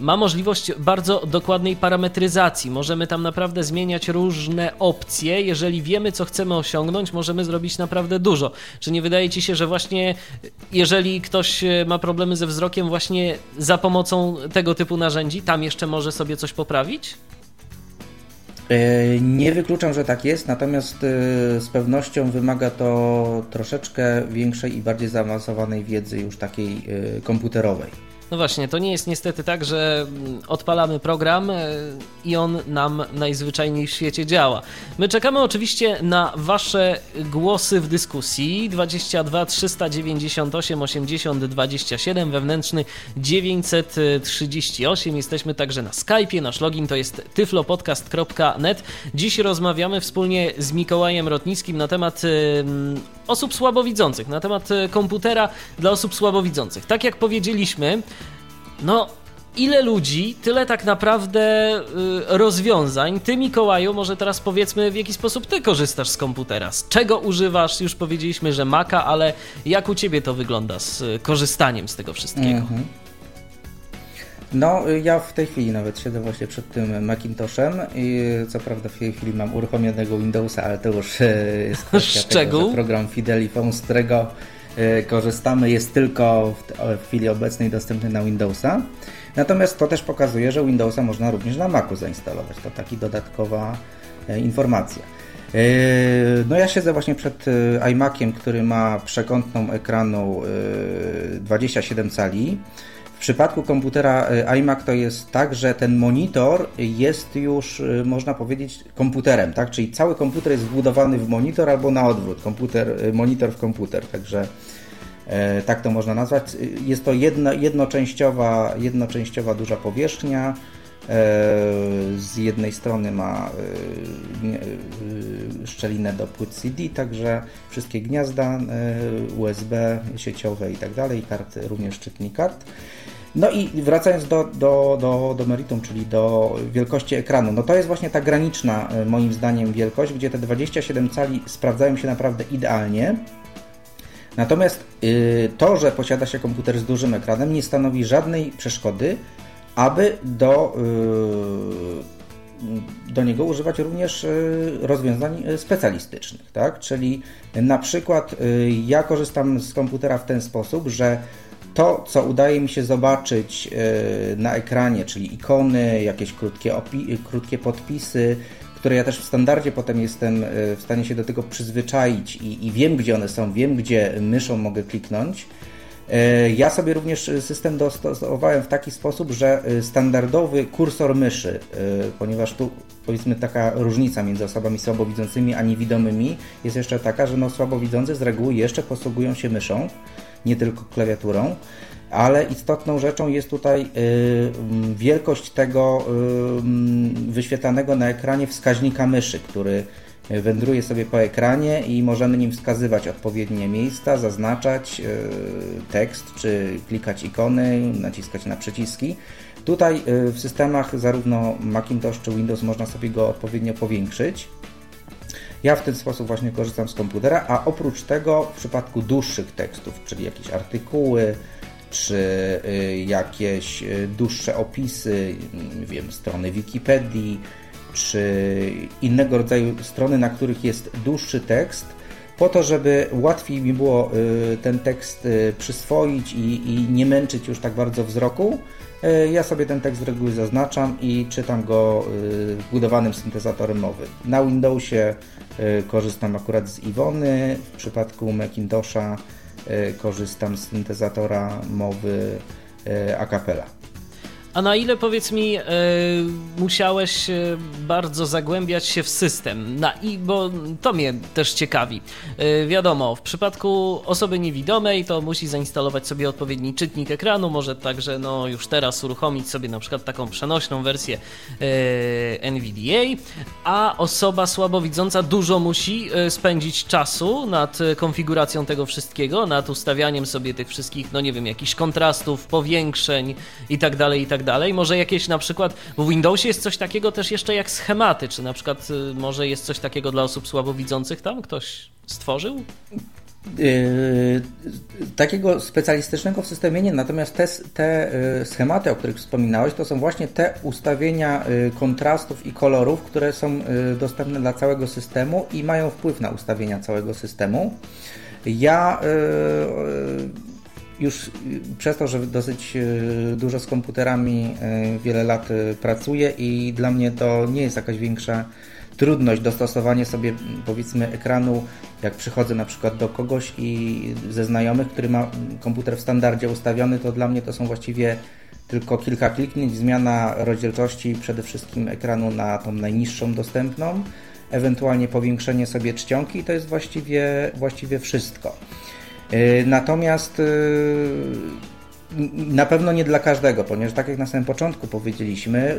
ma możliwość bardzo dokładnej parametryzacji. Możemy tam naprawdę zmieniać różne opcje. Jeżeli wiemy, co chcemy osiągnąć, możemy zrobić naprawdę dużo. Czy nie wydaje Ci się, że właśnie jeżeli ktoś ma problemy ze wzrokiem, właśnie za pomocą tego typu narzędzi, tam jeszcze może sobie coś poprawić? E, nie wykluczam, że tak jest, natomiast e, z pewnością wymaga to troszeczkę większej i bardziej zaawansowanej wiedzy już takiej e, komputerowej. No właśnie, to nie jest niestety tak, że mm, odpalamy program e, i on nam najzwyczajniej w świecie działa. My czekamy oczywiście na Wasze głosy w dyskusji 22 398 80 27 wewnętrzny 938. Jesteśmy także na Skype'ie. Nasz login to jest tyflopodcast.net. Dziś rozmawiamy wspólnie z Mikołajem Rotnickim na temat osób słabowidzących, na temat e, komputera dla osób słabowidzących. Tak jak powiedzieliśmy, no ile ludzi, tyle tak naprawdę y, rozwiązań. Ty, Mikołaju, może teraz powiedzmy, w jaki sposób ty korzystasz z komputera? Z czego używasz? Już powiedzieliśmy, że Maca, ale jak u ciebie to wygląda z y, korzystaniem z tego wszystkiego? Mm -hmm. No, ja w tej chwili nawet siedzę właśnie przed tym Macintoshem i co prawda w tej chwili mam uruchomionego Windowsa, ale to już e, jest kwestia Szczegół? tego, że program Fidelifone, z którego e, korzystamy, jest tylko w chwili obecnej dostępny na Windowsa. Natomiast to też pokazuje, że Windowsa można również na Macu zainstalować. To taka dodatkowa e, informacja. No ja siedzę właśnie przed iMaciem, który ma przekątną ekranu 27 cali. W przypadku komputera y, iMac to jest tak, że ten monitor jest już, y, można powiedzieć, komputerem, tak? Czyli cały komputer jest wbudowany w monitor albo na odwrót, komputer, y, monitor w komputer, także e, tak to można nazwać. Jest to jedno, jednoczęściowa, jednoczęściowa duża powierzchnia. E, z jednej strony ma e, szczelinę do płyt CD, także wszystkie gniazda USB sieciowe i tak dalej, również czytnik kart. No i wracając do, do, do, do meritum, czyli do wielkości ekranu, no to jest właśnie ta graniczna e, moim zdaniem wielkość, gdzie te 27 cali sprawdzają się naprawdę idealnie. Natomiast yy, to, że posiada się komputer z dużym ekranem nie stanowi żadnej przeszkody, aby do, yy, do niego używać również yy, rozwiązań specjalistycznych, tak? Czyli na przykład ja korzystam z komputera w ten sposób, że to, co udaje mi się zobaczyć na ekranie, czyli ikony, jakieś krótkie, krótkie podpisy, które ja też w standardzie potem jestem w stanie się do tego przyzwyczaić i, i wiem, gdzie one są, wiem, gdzie myszą mogę kliknąć. E, ja sobie również system dostosowałem w taki sposób, że standardowy kursor myszy, ponieważ tu powiedzmy taka różnica między osobami słabowidzącymi a niewidomymi jest jeszcze taka, że no słabowidzący z reguły jeszcze posługują się myszą nie tylko klawiaturą. Ale istotną rzeczą jest tutaj wielkość tego wyświetlanego na ekranie wskaźnika myszy, który wędruje sobie po ekranie i możemy nim wskazywać odpowiednie miejsca, zaznaczać y, tekst, czy klikać ikony, naciskać na przyciski. Tutaj w systemach zarówno Macintosh czy Windows można sobie go odpowiednio powiększyć. Ja w ten sposób właśnie korzystam z komputera, a oprócz tego w przypadku dłuższych tekstów, czyli jakieś artykuły, czy y, jakieś y, dłuższe opisy, wiem, strony Wikipedii, czy innego rodzaju strony, na których jest dłuższy tekst, po to, żeby łatwiej mi było y, ten tekst przyswoić i, i nie męczyć już tak bardzo wzroku, E, ja sobie ten tekst z reguły zaznaczam i czytam go wbudowanym syntezatorem mowy. Na Windowsie korzystam akurat z Iwony, w przypadku Macintosha korzystam z syntezatora mowy Acapella. A na ile powiedz mi, e, musiałeś e, bardzo zagłębiać się w system? Na, i, bo to mnie też ciekawi. E, wiadomo, w przypadku osoby niewidomej to musi zainstalować sobie odpowiedni czytnik ekranu, może także no, już teraz uruchomić sobie na przykład taką przenośną wersję NVDA, a osoba słabowidząca dużo musi spędzić czasu nad konfiguracją tego wszystkiego, nad ustawianiem sobie tych wszystkich, no nie wiem, jakichś kontrastów, powiększeń i tak dalej. Może jakieś na przykład w Windowsie jest coś takiego też jeszcze jak schematy, czy na przykład y, może jest coś takiego dla osób słabowidzących tam? Ktoś stworzył? Yy, takiego specjalistycznego w systemie nie, natomiast te, te yy, schematy, o których wspominałeś, to są właśnie te ustawienia yy, kontrastów i kolorów, które są dostępne dla całego systemu i mają wpływ na ustawienia całego systemu. Ja już przez to, że dosyć dużo z komputerami wiele lat pracuję i dla mnie to nie jest jakaś większa trudność dostosowanie sobie powiedzmy ekranu, jak przychodzę na przykład do kogoś i ze znajomych, który ma komputer w standardzie ustawiony, to dla mnie to są właściwie tylko kilka kliknięć, zmiana rozdzielczości przede wszystkim ekranu na tą najniższą dostępną, ewentualnie powiększenie sobie czcionki i to jest właściwie, właściwie wszystko. Y, natomiast y, na pewno nie dla każdego, ponieważ tak jak na samym początku powiedzieliśmy,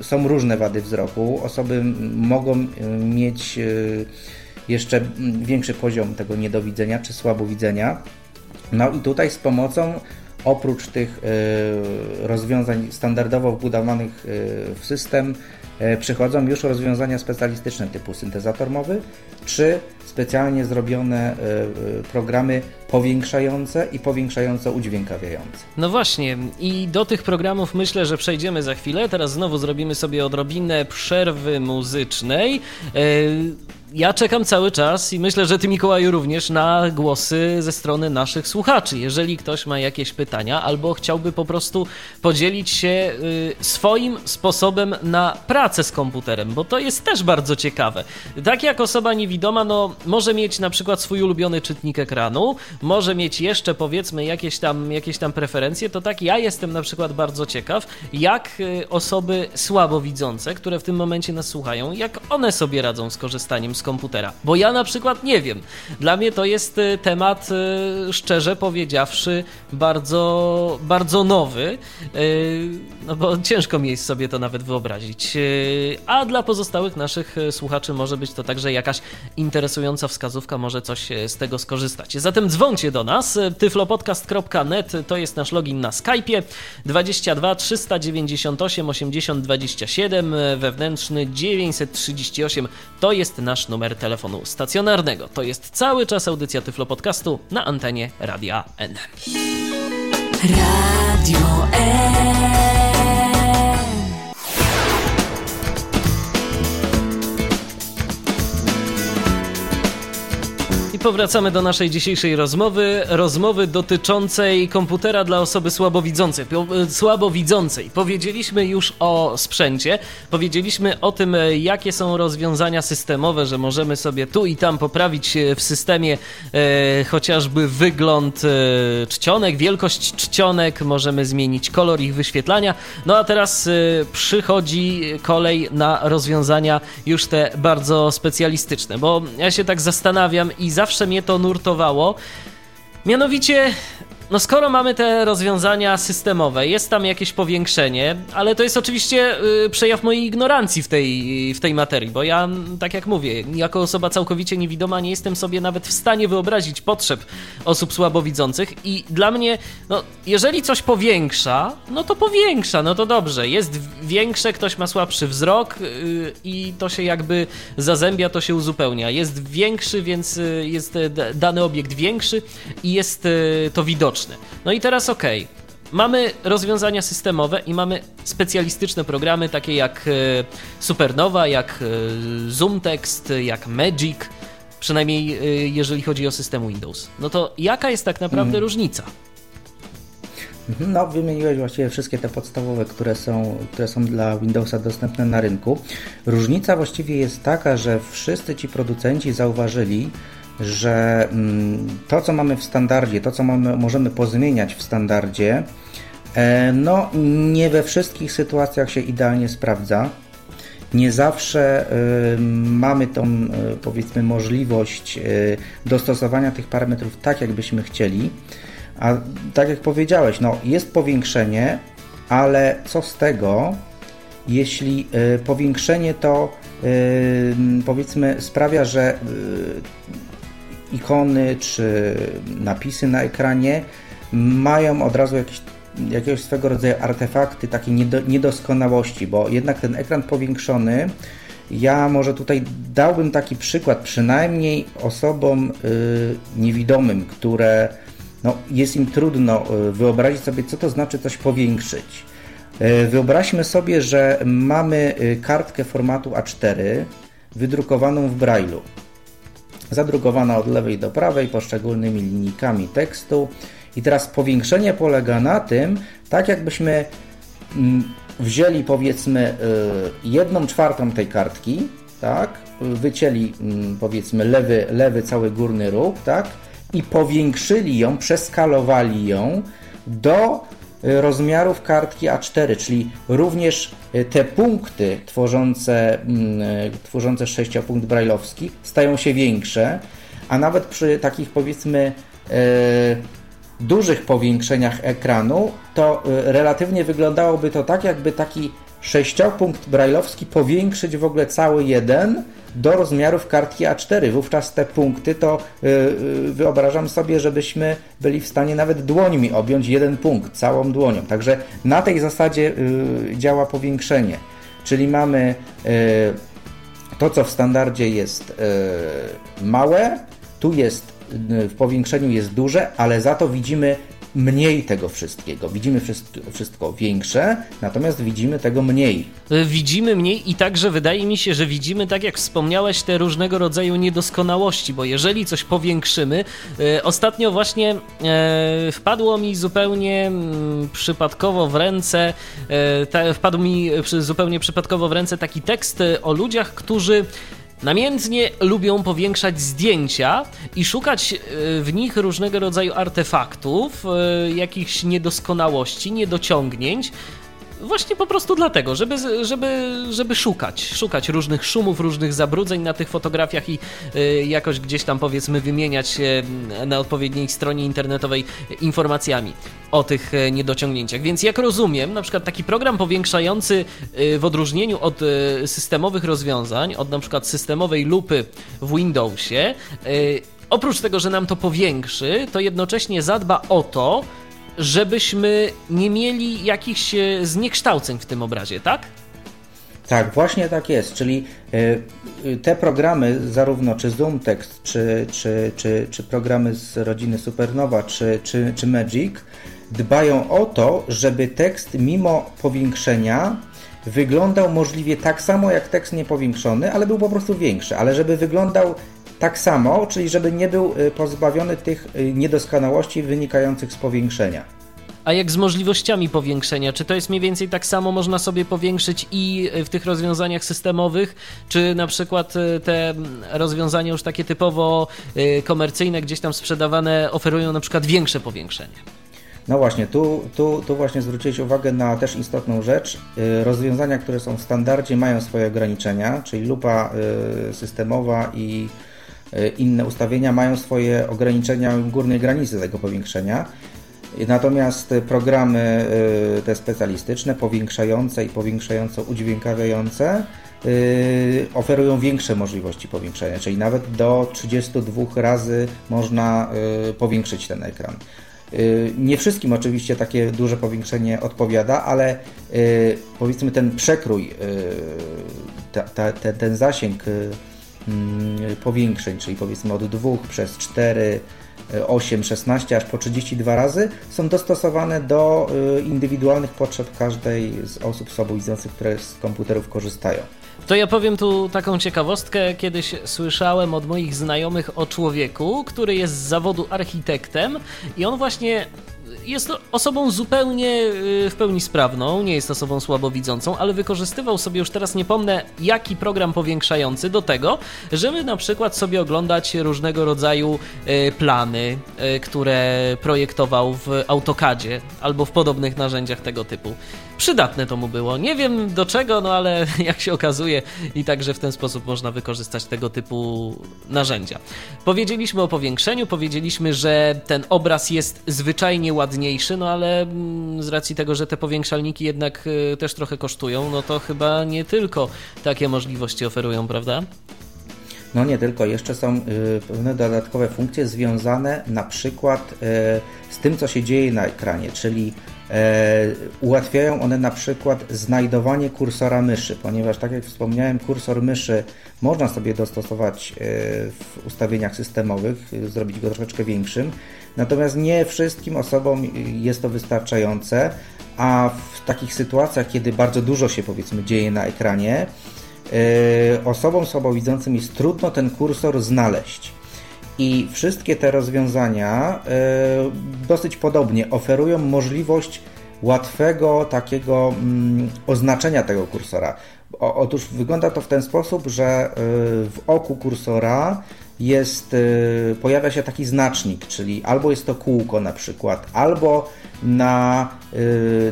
y, są różne wady wzroku. Osoby mogą mieć jeszcze większy poziom tego niedowidzenia czy słabowidzenia. No i tutaj z pomocą oprócz tych rozwiązań standardowo wbudowanych w system przychodzą już rozwiązania specjalistyczne typu syntezator mowy czy specjalnie zrobione programy powiększające i powiększająco udźwiękawiające. No właśnie, i do tych programów myślę, że przejdziemy za chwilę. Teraz znowu zrobimy sobie odrobinę przerwy muzycznej. Yy ja czekam cały czas i myślę, że ty Mikołaju również na głosy ze strony naszych słuchaczy. Jeżeli ktoś ma jakieś pytania albo chciałby po prostu podzielić się y, swoim sposobem na pracę z komputerem, bo to jest też bardzo ciekawe. Tak jak osoba niewidoma, no może mieć na przykład swój ulubiony czytnik ekranu, może mieć jeszcze powiedzmy jakieś tam, jakieś tam preferencje, to tak ja jestem na przykład bardzo ciekaw, jak y, osoby słabowidzące, które w tym momencie nas słuchają, jak one sobie radzą z korzystaniem z komputera. Bo ja na przykład nie wiem. Dla mnie to jest y, temat, y, szczerze powiedziawszy, bardzo, bardzo nowy. No bo ciężko mi jest sobie to nawet wyobrazić. A dla pozostałych naszych słuchaczy może być to także jakaś interesująca wskazówka, może coś z tego skorzystać. Zatem dzwoncie do nas. tyflopodcast.net to jest nasz login na Skype'ie. 22 398 80 27 wewnętrzny 938 to jest nasz numer telefonu stacjonarnego. To jest cały czas audycja Tyflo Podcastu na antenie Radia N. Radio N. powracamy do naszej dzisiejszej rozmowy. Rozmowy dotyczącej komputera dla osoby słabowidzącej. E, słabowidzącej. Powiedzieliśmy już o sprzęcie, powiedzieliśmy o tym, e, jakie są rozwiązania systemowe, że możemy sobie tu i tam poprawić e, w systemie e, chociażby wygląd e, czcionek, wielkość czcionek, możemy zmienić kolor ich wyświetlania. No a teraz e, przychodzi kolej na rozwiązania już te bardzo specjalistyczne, bo ja się tak zastanawiam i zawsze zawsze mnie to nurtowało. Mianowicie no skoro mamy te rozwiązania systemowe, jest tam jakieś powiększenie, ale to jest oczywiście y, przejaw mojej ignorancji w tej, w tej materii, bo ja, tak jak mówię, jako osoba całkowicie niewidoma nie jestem sobie nawet w stanie wyobrazić potrzeb osób słabowidzących i dla mnie, no jeżeli coś powiększa, no to powiększa, no to dobrze, jest większe, ktoś ma słabszy wzrok y, i to się jakby zazębia, to się uzupełnia. Jest większy, więc y, jest dany obiekt większy i jest to widoczne. No i teraz ok. Mamy rozwiązania systemowe i mamy specjalistyczne programy takie jak e, Supernowa, jak e, ZoomText, jak Magic, przynajmniej e, jeżeli chodzi o system Windows. No to jaka jest tak naprawdę hmm. różnica? Mhm, no, wymieniłeś właściwie wszystkie te podstawowe, które są, które są dla Windowsa dostępne na rynku. Różnica właściwie jest taka, że wszyscy ci producenci zauważyli, że mm, to, co mamy w standardzie, to, co mamy, możemy pozmieniać w standardzie, No, nie we wszystkich sytuacjach się idealnie sprawdza. Nie zawsze mamy tą, powiedzmy, możliwość dostosowania tych parametrów tak, jakbyśmy chcieli. A tak jak powiedziałeś, no, jest powiększenie, ale co z tego, jeśli powiększenie to powiedzmy sprawia, że ikony czy napisy na ekranie mają od razu jakieś, jakiegoś swego rodzaju artefakty takiej niedoskonałości, bo jednak ten ekran powiększony, ja może tutaj dałbym taki przykład, przynajmniej osobom y, niewidomym, które no, jest im trudno y, wyobrazić sobie, co to znaczy coś powiększyć. Y, wyobraźmy sobie, że mamy kartkę formatu A4 wydrukowaną w Braille'u zadrukowana od lewej do prawej poszczególnymi linijkami tekstu. I teraz powiększenie polega na tym, tak jakbyśmy mm, wzięli powiedzmy y, jedną czwartą tej kartki, tak, wycięli mm, powiedzmy lewy, lewy cały górny róg, tak, i powiększyli ją, przeskalowali ją do rozmiarów kartki A4, czyli również y, te punkty tworzące, mm, y, tworzące sześciopunkt brajlowski stają się większe, a nawet przy takich powiedzmy dużych powiększeniach ekranu, to relatywnie wyglądałoby to tak, jakby taki sześciopunkt brajlowski powiększyć w ogóle cały jeden, do rozmiarów kartki A4. Wówczas te punkty to yy, wyobrażam sobie, żebyśmy byli w stanie nawet dłońmi objąć jeden punkt, całą dłonią. Także na tej zasadzie yy, działa powiększenie. Czyli mamy yy, to, co w standardzie jest małe, tu jest w powiększeniu jest duże, ale za to widzimy mniej tego wszystkiego. Widzimy wszystko większe, natomiast widzimy tego mniej. Widzimy mniej i także wydaje mi się, że widzimy, tak jak wspomniałeś, te różnego rodzaju niedoskonałości, bo jeżeli coś powiększymy, e, ostatnio właśnie e, wpadło mi zupełnie mm, przypadkowo w ręce, e, wpadł mi zupełnie przypadkowo w ręce taki tekst o ludziach, którzy Namiętnie lubią powiększać zdjęcia i szukać e, w nich różnego rodzaju artefaktów, e, jakichś niedoskonałości, niedociągnięć, Właśnie po prostu dlatego, żeby, żeby, żeby szukać, szukać różnych szumów, różnych zabrudzeń na tych fotografiach i y, jakoś gdzieś tam powiedzmy wymieniać się na odpowiedniej stronie internetowej informacjami o tych e, niedociągnięciach. Więc jak rozumiem, na przykład taki program powiększający y, w odróżnieniu od y, systemowych rozwiązań, od na przykład systemowej lupy w Windowsie, oprócz tego, że nam to powiększy, to jednocześnie zadba o to, żebyśmy nie mieli jakichś e, zniekształceń w tym obrazie, tak? Tak, właśnie tak jest. Czyli e, te programy, zarówno czy Zoom Text, czy, czy, czy, czy programy z rodziny Supernowa, czy, czy, czy Magic, dbają o to, żeby tekst mimo powiększenia wyglądał możliwie tak samo jak tekst niepowiększony, ale był po prostu większy, ale żeby wyglądał tak samo, czyli żeby nie był y, pozbawiony tych y, niedoskonałości wynikających z powiększenia. A jak z możliwościami powiększenia? Czy to jest mniej więcej tak samo można sobie powiększyć i y, w tych rozwiązaniach systemowych, czy na przykład te rozwiązania już takie typowo komercyjne, gdzieś tam sprzedawane, oferują na przykład większe powiększenie? No właśnie, tu, tu, tu właśnie zwróciłeś uwagę na też istotną rzecz. Rozwiązania, które są w standardzie, mają swoje ograniczenia, czyli lupa systemowa i inne ustawienia mają swoje ograniczenia górnej granicy tego powiększenia. Natomiast programy e, te specjalistyczne, powiększające i powiększająco udźwiękawiające e, oferują większe możliwości powiększenia, czyli nawet do 32 razy można powiększyć ten ekran. Nie wszystkim oczywiście takie duże powiększenie odpowiada, ale powiedzmy ten przekrój, ten, zasięg powiększeń, czyli powiedzmy od 2 przez 4, 8, 16 aż po 32 razy są dostosowane do y, indywidualnych potrzeb każdej z osób słabowidzących, które z komputerów korzystają. To ja powiem tu taką ciekawostkę. Kiedyś słyszałem od moich znajomych o człowieku, który jest z zawodu architektem i on właśnie jest osobą zupełnie w pełni sprawną, nie jest osobą słabowidzącą, ale wykorzystywał sobie już teraz nie pomnę jaki program powiększający do tego, żeby na przykład sobie oglądać różnego rodzaju plany, które projektował w AutoCADzie albo w podobnych narzędziach tego typu. Przydatne to mu było. Nie wiem do czego, no ale jak się okazuje, i także w ten sposób można wykorzystać tego typu narzędzia. Powiedzieliśmy o powiększeniu, powiedzieliśmy, że ten obraz jest zwyczajnie ładniejszy, no ale mm, z racji tego, że te powiększalniki jednak y, też trochę kosztują, no to chyba nie tylko takie możliwości oferują, prawda? No nie tylko, jeszcze są y, pewne dodatkowe funkcje związane na przykład y, z tym, co się dzieje na ekranie, czyli ułatwiają one na przykład znajdowanie kursora myszy, ponieważ tak jak wspomniałem, kursor myszy można sobie dostosować e, w ustawieniach systemowych, zrobić go troszeczkę większym, natomiast nie wszystkim osobom jest to wystarczające, a w takich sytuacjach, kiedy bardzo dużo się powiedzmy dzieje na ekranie, e, osobom słabowidzącym jest trudno ten kursor znaleźć. I wszystkie te rozwiązania e, dosyć podobnie oferują możliwość łatwego takiego mm, oznaczenia tego kursora. otóż wygląda to w ten sposób, że e, w oku kursora jest, e, pojawia się taki znacznik, czyli albo jest to kółko na przykład, albo na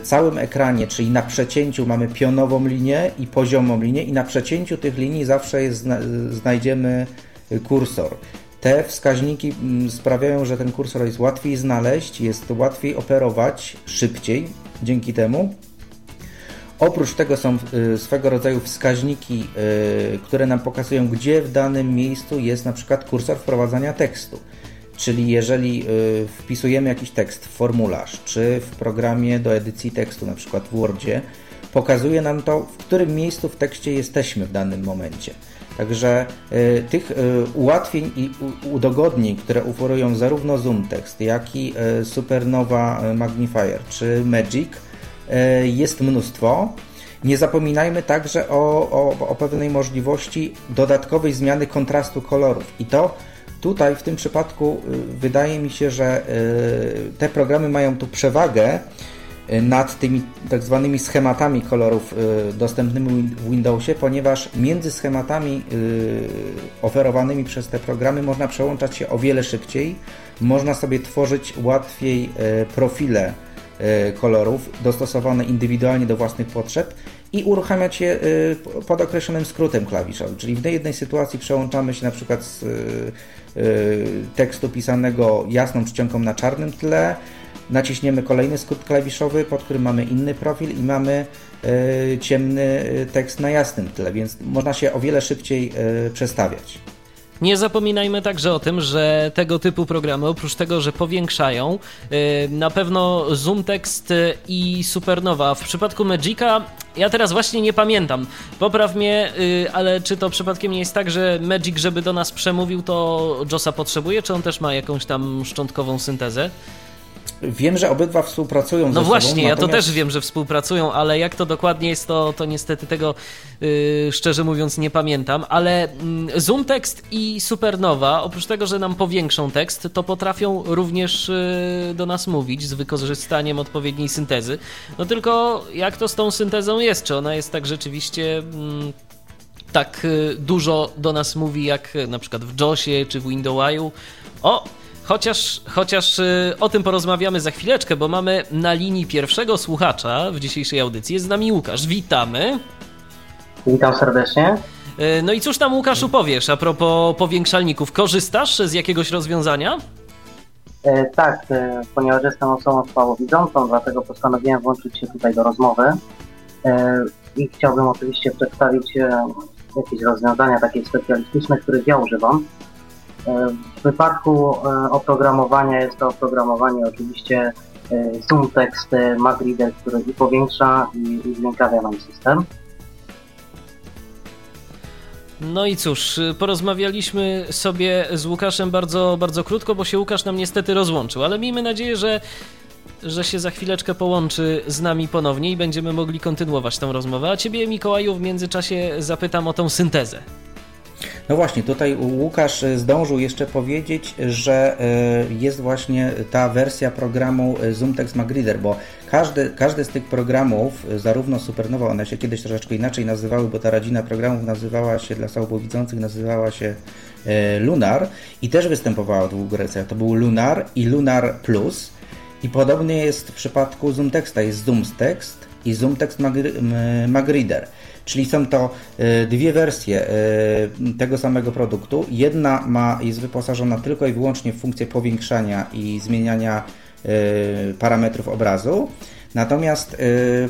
całym ekranie, czyli na przecięciu mamy pionową linię i poziomą linię i na przecięciu tych linii zawsze jest, znajdziemy kursor. Te wskaźniki mm, sprawiają, że ten kursor jest łatwiej znaleźć, jest łatwiej operować szybciej dzięki temu. Oprócz tego są y, swego rodzaju wskaźniki, y, które nam pokazują, gdzie w danym miejscu jest na przykład kursor wprowadzania tekstu. Czyli jeżeli y, wpisujemy jakiś tekst w formularz, czy w programie do edycji tekstu, na przykład w Wordzie, pokazuje nam to, w którym miejscu w tekście jesteśmy w danym momencie. Także y, tych y, ułatwień i udogodnień, które oferują zarówno ZoomText, jak i y, Supernova Magnifier czy Magic jest mnóstwo. Nie zapominajmy także o, o, o pewnej możliwości dodatkowej zmiany kontrastu kolorów i to tutaj w tym przypadku wydaje mi się, że te programy mają tu przewagę, nad tymi tak zwanymi schematami kolorów y, dostępnymi w Windowsie, ponieważ między schematami y, oferowanymi przez te programy można przełączać się o wiele szybciej, można sobie tworzyć łatwiej y, profile kolorów dostosowane indywidualnie do własnych potrzeb i uruchamiać je pod określonym skrótem klawiszowym. Czyli w jednej sytuacji przełączamy się na przykład z tekstu pisanego jasną czcionką na czarnym tle, naciśniemy kolejny skrót klawiszowy, pod którym mamy inny profil i mamy e, ciemny e, tekst na jasnym tle, więc można się o wiele szybciej e, przestawiać. Nie zapominajmy także o tym, że tego typu programy, oprócz tego, że powiększają, na pewno Zoom Text i Supernowa. W przypadku Magica, ja teraz właśnie nie pamiętam, popraw mnie, ale czy to przypadkiem nie jest tak, że Magic, żeby do nas przemówił, to JOSa potrzebuje, czy on też ma jakąś tam szczątkową syntezę? Wiem, że obydwa współpracują No właśnie, sobą, ja natomiast... to też wiem, że współpracują, ale jak to dokładnie jest, to, to niestety tego yy, szczerze mówiąc nie pamiętam. Ale yy, Zoom Text i Supernowa, oprócz tego, że nam powiększą tekst, to potrafią również yy, do nas mówić z wykorzystaniem odpowiedniej syntezy. No tylko jak to z tą syntezą jest? Czy ona jest tak rzeczywiście mm, tak y, dużo do nas mówi, jak na przykład w JOSie czy w Windowsiu? O, Chociaż, chociaż y, o tym porozmawiamy za chwileczkę, bo mamy na linii pierwszego słuchacza w dzisiejszej audycji. Jest z nami Łukasz. Witamy. Witam serdecznie. Y, no i cóż tam Łukaszu powiesz a propos powiększalników? Korzystasz z jakiegoś rozwiązania? E, tak, e, ponieważ jestem osobą słabowidzącą, dlatego postanowiłem włączyć się tutaj do rozmowy e, i chciałbym oczywiście przedstawić e, jakieś rozwiązania takie specjalistyczne, których ja używam. W wypadku e, oprogramowania jest to oprogramowanie oczywiście ZoomText e, MagReader, który i powiększa i, i nam system. No i cóż, porozmawialiśmy sobie z Łukaszem bardzo, bardzo krótko, bo się Łukasz nam niestety rozłączył, ale miejmy nadzieję, że, że się za chwileczkę połączy z nami ponownie i będziemy mogli kontynuować tę rozmowę. A ciebie, Mikołaju, w międzyczasie zapytam o tą syntezę. No właśnie, tutaj Łukasz zdążył jeszcze powiedzieć, że jest właśnie ta wersja programu ZoomText MagReader, bo każdy, każdy z tych programów, zarówno Supernowa, one się kiedyś troszeczkę inaczej nazywały, bo ta rodzina programów nazywała się dla słabowidzących, nazywała się Lunar i też występowała w dwóch. To był Lunar i Lunar Plus. I podobnie jest w przypadku ZoomTexta. Jest ZoomText i ZoomText MagReader. Czyli są to e, dwie wersje e, tego samego produktu. Jedna ma, jest wyposażona tylko i wyłącznie w funkcję powiększania i zmieniania e, parametrów obrazu. Natomiast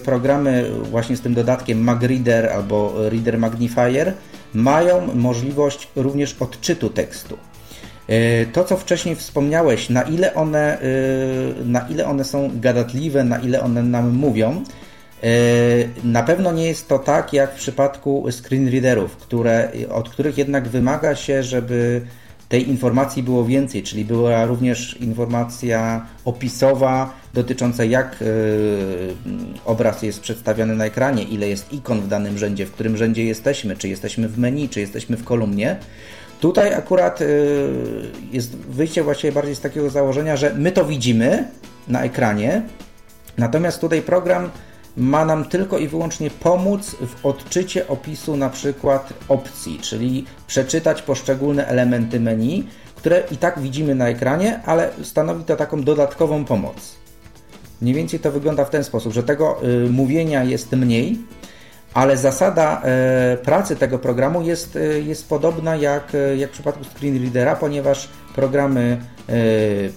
programy właśnie z tym dodatkiem MagReader albo Reader Magnifier mają możliwość również odczytu tekstu. To, co wcześniej wspomniałeś, na ile one, na ile one są gadatliwe, na ile one nam mówią, na pewno nie jest to tak jak w przypadku screenreaderów, które, od których jednak wymaga się, żeby tej informacji było więcej, czyli była również informacja opisowa dotycząca jak yy, obraz jest przedstawiany na ekranie, ile jest ikon w danym rzędzie, w którym rzędzie jesteśmy, czy jesteśmy w menu, czy jesteśmy w kolumnie. Tutaj akurat yy, jest wyjście właściwie bardziej z takiego założenia, że my to widzimy na ekranie, natomiast tutaj program ma nam tylko i wyłącznie pomóc w odczycie opisu na przykład opcji, czyli przeczytać poszczególne elementy menu, które i tak widzimy na ekranie, ale stanowi to taką dodatkową pomoc. Mniej więcej to wygląda w ten sposób, że tego y, mówienia jest mniej, ale zasada y, pracy tego programu jest, y, jest podobna jak, y, jak w przypadku screenreadera, ponieważ programy E,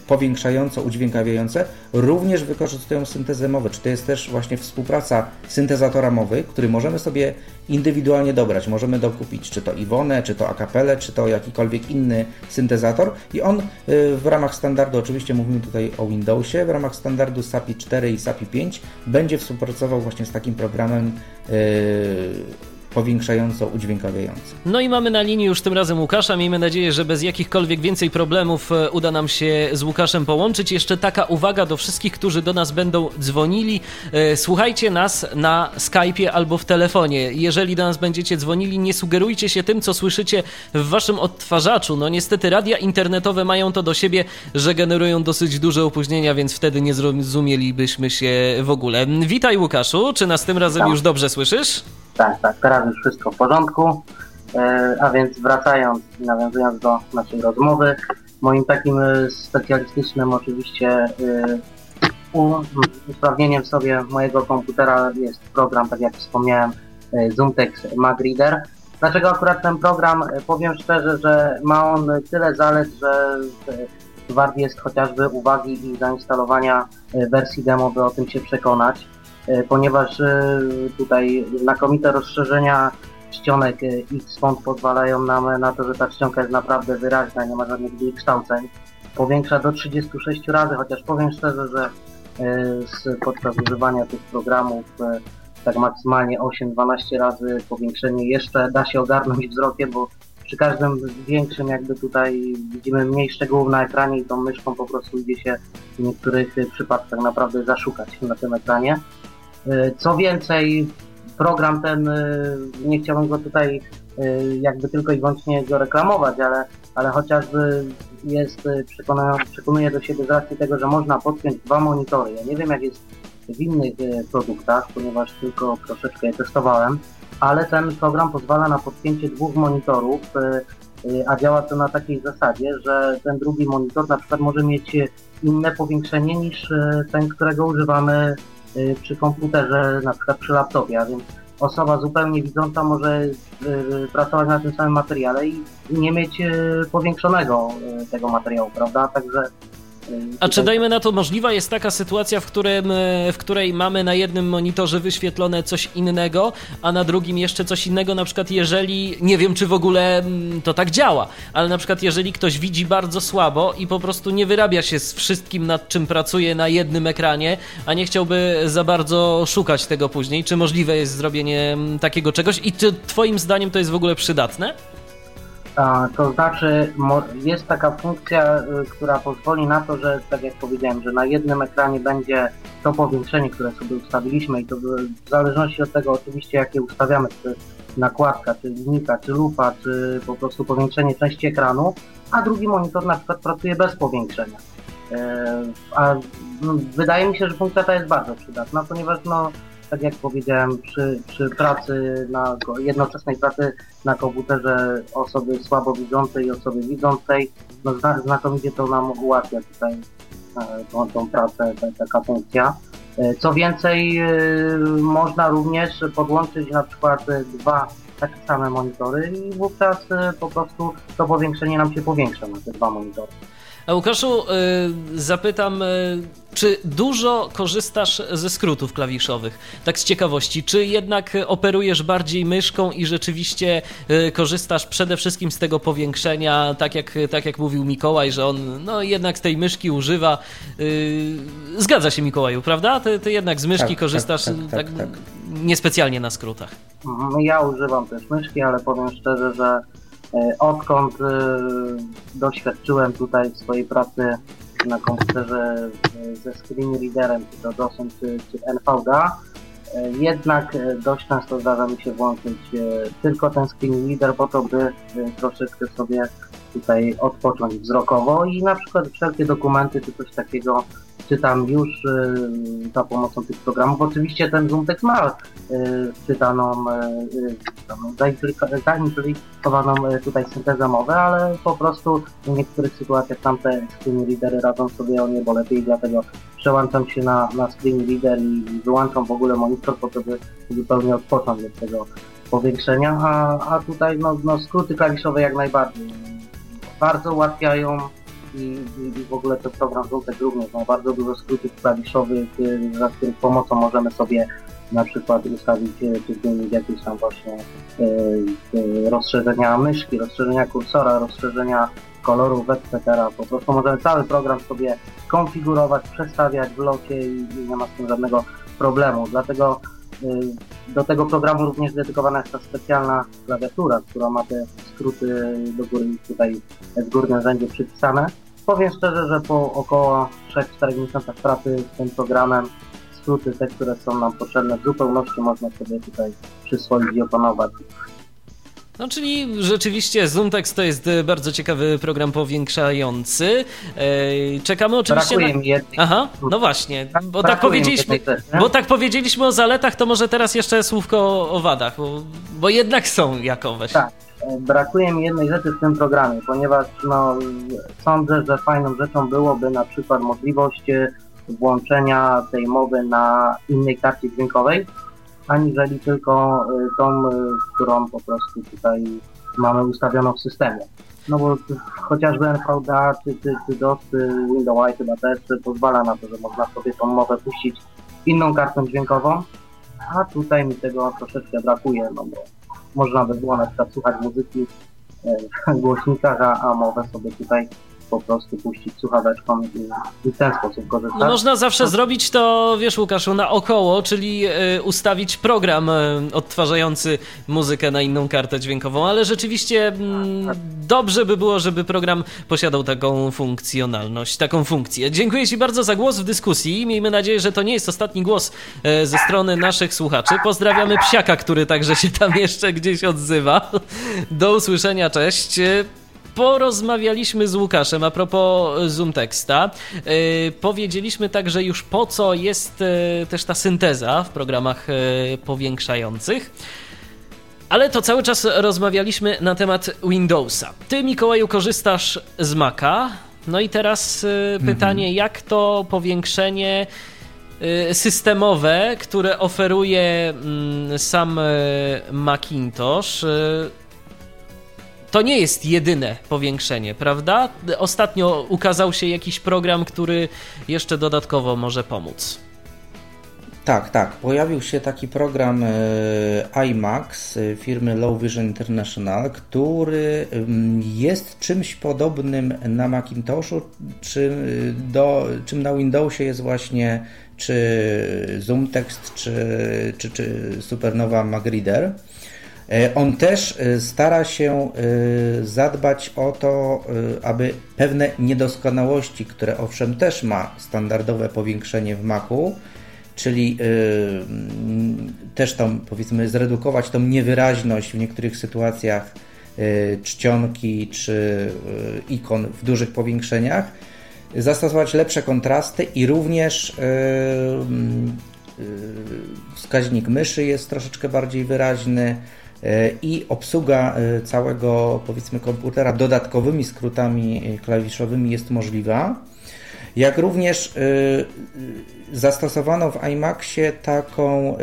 powiększająco-udźwiękawiające również wykorzystują syntezę mowy. Czy to jest też właśnie współpraca syntezatora mowy, który możemy sobie indywidualnie dobrać. Możemy dokupić czy to Iwonę, czy to Acapelle, czy to jakikolwiek inny syntezator i on e, w ramach standardu, oczywiście mówimy tutaj o Windowsie, w ramach standardu SAPI 4 i SAPI 5 będzie współpracował właśnie z takim programem e, powiększająco, udźwiękawiająco. No i mamy na linii już tym razem Łukasza. Miejmy nadzieję, że bez jakichkolwiek więcej problemów e, uda nam się z Łukaszem połączyć. Jeszcze taka uwaga do wszystkich, którzy do nas będą dzwonili. E, słuchajcie nas na Skype'ie albo w telefonie. Jeżeli do nas będziecie dzwonili, nie sugerujcie się tym, co słyszycie w waszym odtwarzaczu. No niestety radia internetowe mają to do siebie, że generują dosyć duże opóźnienia, więc wtedy nie zrozumielibyśmy się w ogóle. Witaj Łukaszu, czy nas tym razem już dobrze słyszysz? Tak, tak, teraz już wszystko w porządku. E, a więc wracając i nawiązując do naszej rozmowy, moim takim e, specjalistycznym oczywiście e, usprawnieniem sobie mojego komputera jest program, tak jak wspomniałem, ZoomText MagReader. Dlaczego akurat ten program? Powiem szczerze, że ma on tyle zalet, że wart jest chociażby uwagi i zainstalowania wersji demo, by o tym się przekonać. E, ponieważ e, tutaj znakomite rozszerzenia czcionek e, X-Font pozwalają nam na to, że ta czcionka jest naprawdę wyraźna, nie ma żadnych kształceń. Powiększa do 36 razy, chociaż powiem szczerze, że podczas używania tych programów tak maksymalnie 8-12 razy powiększenie jeszcze da się ogarnąć wzrokiem, bo przy każdym większym jakby tutaj widzimy mniej szczegółów na ekranie i tą myszką po prostu idzie się w niektórych przypadkach naprawdę zaszukać na tym ekranie. E, co więcej, program ten, e, nie chciałbym go tutaj e, jakby tylko i wyłącznie go reklamować, ale, ale chociażby jest, przekonuje do siebie z racji tego, że można podpiąć dwa monitory. Ja nie wiem jak jest w innych produktach, ponieważ tylko troszeczkę je testowałem, ale ten program pozwala na podpięcie dwóch monitorów, a działa to na takiej zasadzie, że ten drugi monitor na przykład może mieć inne powiększenie niż ten, którego używamy przy komputerze, na przykład przy laptopie, a więc osoba zupełnie widząca może y, pracować na tym samym materiale i nie mieć y, powiększonego tego materiału, prawda? Także a czy dajmy na to możliwa jest taka sytuacja, w, którym, e, w której mamy na jednym monitorze wyświetlone coś innego, a na drugim jeszcze coś innego, na przykład jeżeli, nie wiem czy w ogóle mm, to tak działa, ale na przykład jeżeli ktoś widzi bardzo słabo i po prostu nie wyrabia się z wszystkim, nad czym pracuje na jednym ekranie, a nie chciałby za bardzo szukać tego później, czy możliwe jest zrobienie mm, takiego czegoś i czy twoim zdaniem to jest w ogóle przydatne? To znaczy, jest taka funkcja, y, która pozwoli na to, że tak jak powiedziałem, że na jednym ekranie będzie to powiększenie, które sobie ustawiliśmy i to w zależności od tego oczywiście, jakie ustawiamy, czy nakładka, czy linijka, czy lupa, czy po prostu powiększenie części ekranu, a drugi monitor na przykład pracuje bez powiększenia. E, a wydaje mi się, że funkcja ta jest bardzo przydatna, ponieważ no, tak jak powiedziałem, przy, przy pracy na jednoczesnej pracy na komputerze osoby słabowidzącej i osoby widzącej, no znakomicie to nam ułatwia tutaj e, tą, tą pracę, ta, taka funkcja. E, co więcej, można również podłączyć na przykład dwa takie same monitory i wówczas po prostu to powiększenie nam się powiększa na te dwa monitory. A Łukaszu, y, zapytam, y, czy dużo korzystasz ze skrótów klawiszowych? Tak z ciekawości, czy jednak operujesz bardziej myszką i rzeczywiście y, korzystasz przede wszystkim z tego powiększenia, tak jak, tak jak mówił Mikołaj, że on no, jednak z tej myszki używa. Zgadza się Mikołaju, prawda? Ty, ty jednak z myszki tak, tak korzystasz tak, tak, tak, tak, niespecjalnie na skrótach. Mhm, ja używam też myszki, ale powiem szczerze, że odkąd e, doświadczyłem tutaj swojej pracy na komputerze e, ze screen readerem, czy to DOSem, czy, czy NVDA, jednak dość często zdarza mi się włączyć tylko ten screen reader po to, by troszeczkę sobie tutaj odpocząć wzrokowo i na przykład wszelkie dokumenty czy coś takiego czytam już y, za pomocą tych programów. Oczywiście ten ZoomText ma y, czytaną, y, zaimplikowaną tutaj syntezę mowy, ale po prostu w niektórych sytuacjach tamte screen readery radzą sobie o niebo lepiej, dlatego przełączam się na, na screen reader i wyłączam w ogóle monitor po to, by zupełnie odpocząć od tego powiększenia, a, a tutaj no, no skróty klawiszowe jak najbardziej bardzo ułatwiają i, i, w ogóle ten program Zultek również ma bardzo dużo skrótów klawiszowych, y, za których pomocą możemy sobie na przykład ustawić czy zmienić jakieś tam właśnie y, y, rozszerzenia myszki, rozszerzenia kursora, rozszerzenia kolorów, etc. Po prostu możemy cały program sobie konfigurować, przestawiać w locie i nie ma z tym żadnego problemu. Dlatego do tego programu również dedykowana jest ta specjalna klawiatura, która ma te skróty do góry tutaj w górnym rzędzie przypisane. Powiem szczerze, że po około 3-4 miesiącach pracy z tym programem skróty te, które są nam potrzebne w zupełności można sobie tutaj przyswoić i opanować. No, czyli rzeczywiście ZoomText to jest e, bardzo ciekawy program powiększający. E, czekamy oczywiście Brakuje na... mi jednej... Aha, no właśnie, bo tak, powiedzieliśmy, bo tak powiedzieliśmy o zaletach, to może teraz jeszcze słówko o wadach, bo, bo jednak są jakoweś. Tak, e, brakuje mi jednej rzeczy w tym programie, ponieważ no, sądzę, że fajną rzeczą byłoby na przykład możliwość włączenia tej mowy na innej karcie dźwiękowej, aniżeli tylko y, tą, y, którą po prostu tutaj mamy ustawioną w systemie. No bo chociażby NVDA czy, czy, czy DOS, czy Windows chyba też pozwala na to, że można sobie tą mowę puścić inną kartą dźwiękową, a tutaj mi tego troszeczkę brakuje, no bo można by było na przykład słuchać muzyki w głośnikach, a, a mowę sobie tutaj po prostu puścić słuchaweczką i, i w ten sposób korzystać. No można zawsze no. zrobić to, wiesz Łukaszu, na około, czyli y, ustawić program y, odtwarzający muzykę na inną kartę dźwiękową, ale rzeczywiście y, dobrze by było, żeby program posiadał taką funkcjonalność, taką funkcję. Dziękuję Ci bardzo za głos w dyskusji. Miejmy nadzieję, że to nie jest ostatni głos e, ze strony naszych słuchaczy. Pozdrawiamy psiaka, który także się tam jeszcze gdzieś odzywa. Do usłyszenia, cześć porozmawialiśmy z Łukaszem a propos Zoom Teksta. Yy, powiedzieliśmy także już po co jest yy, też ta synteza w programach powiększających. Ale to cały czas rozmawialiśmy na temat Windowsa. Ty, Mikołaju, korzystasz z Maca. No i teraz mhm. pytanie, jak to powiększenie systemowe, które oferuje mm, sam Macintosh, to nie jest jedyne powiększenie, prawda? Ostatnio ukazał się jakiś program, który jeszcze dodatkowo może pomóc. Tak, tak. Pojawił się taki program e, iMax e, firmy Low Vision International, który mm, jest czymś podobnym na Macintoshu, czy do, czym na Windowsie jest właśnie czy ZoomText, czy, czy, czy Supernova MagReader. E, on też e, stara się e, zadbać o to, aby pewne niedoskonałości, które owszem też ma standardowe powiększenie w Macu, czyli też tam powiedzmy zredukować tą niewyraźność w niektórych sytuacjach czcionki czy ikon w dużych powiększeniach, zastosować lepsze kontrasty i również wskaźnik myszy jest troszeczkę bardziej wyraźny i obsługa całego powiedzmy komputera dodatkowymi skrótami klawiszowymi jest możliwa. Jak również zastosowano w iMaxie taką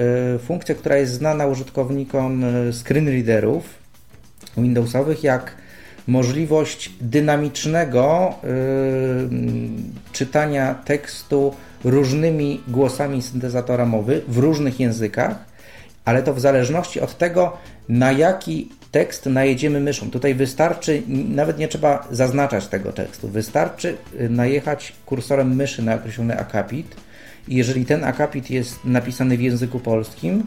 funkcję, która jest znana użytkownikom screenreaderów Windowsowych, jak możliwość dynamicznego czytania tekstu różnymi głosami syntezatora mowy w różnych językach, ale to w zależności od tego, na jaki tekst najedziemy myszą. Tutaj wystarczy, nawet nie trzeba zaznaczać tego tekstu, wystarczy y, najechać kursorem myszy na określony akapit i jeżeli ten akapit jest napisany w języku polskim,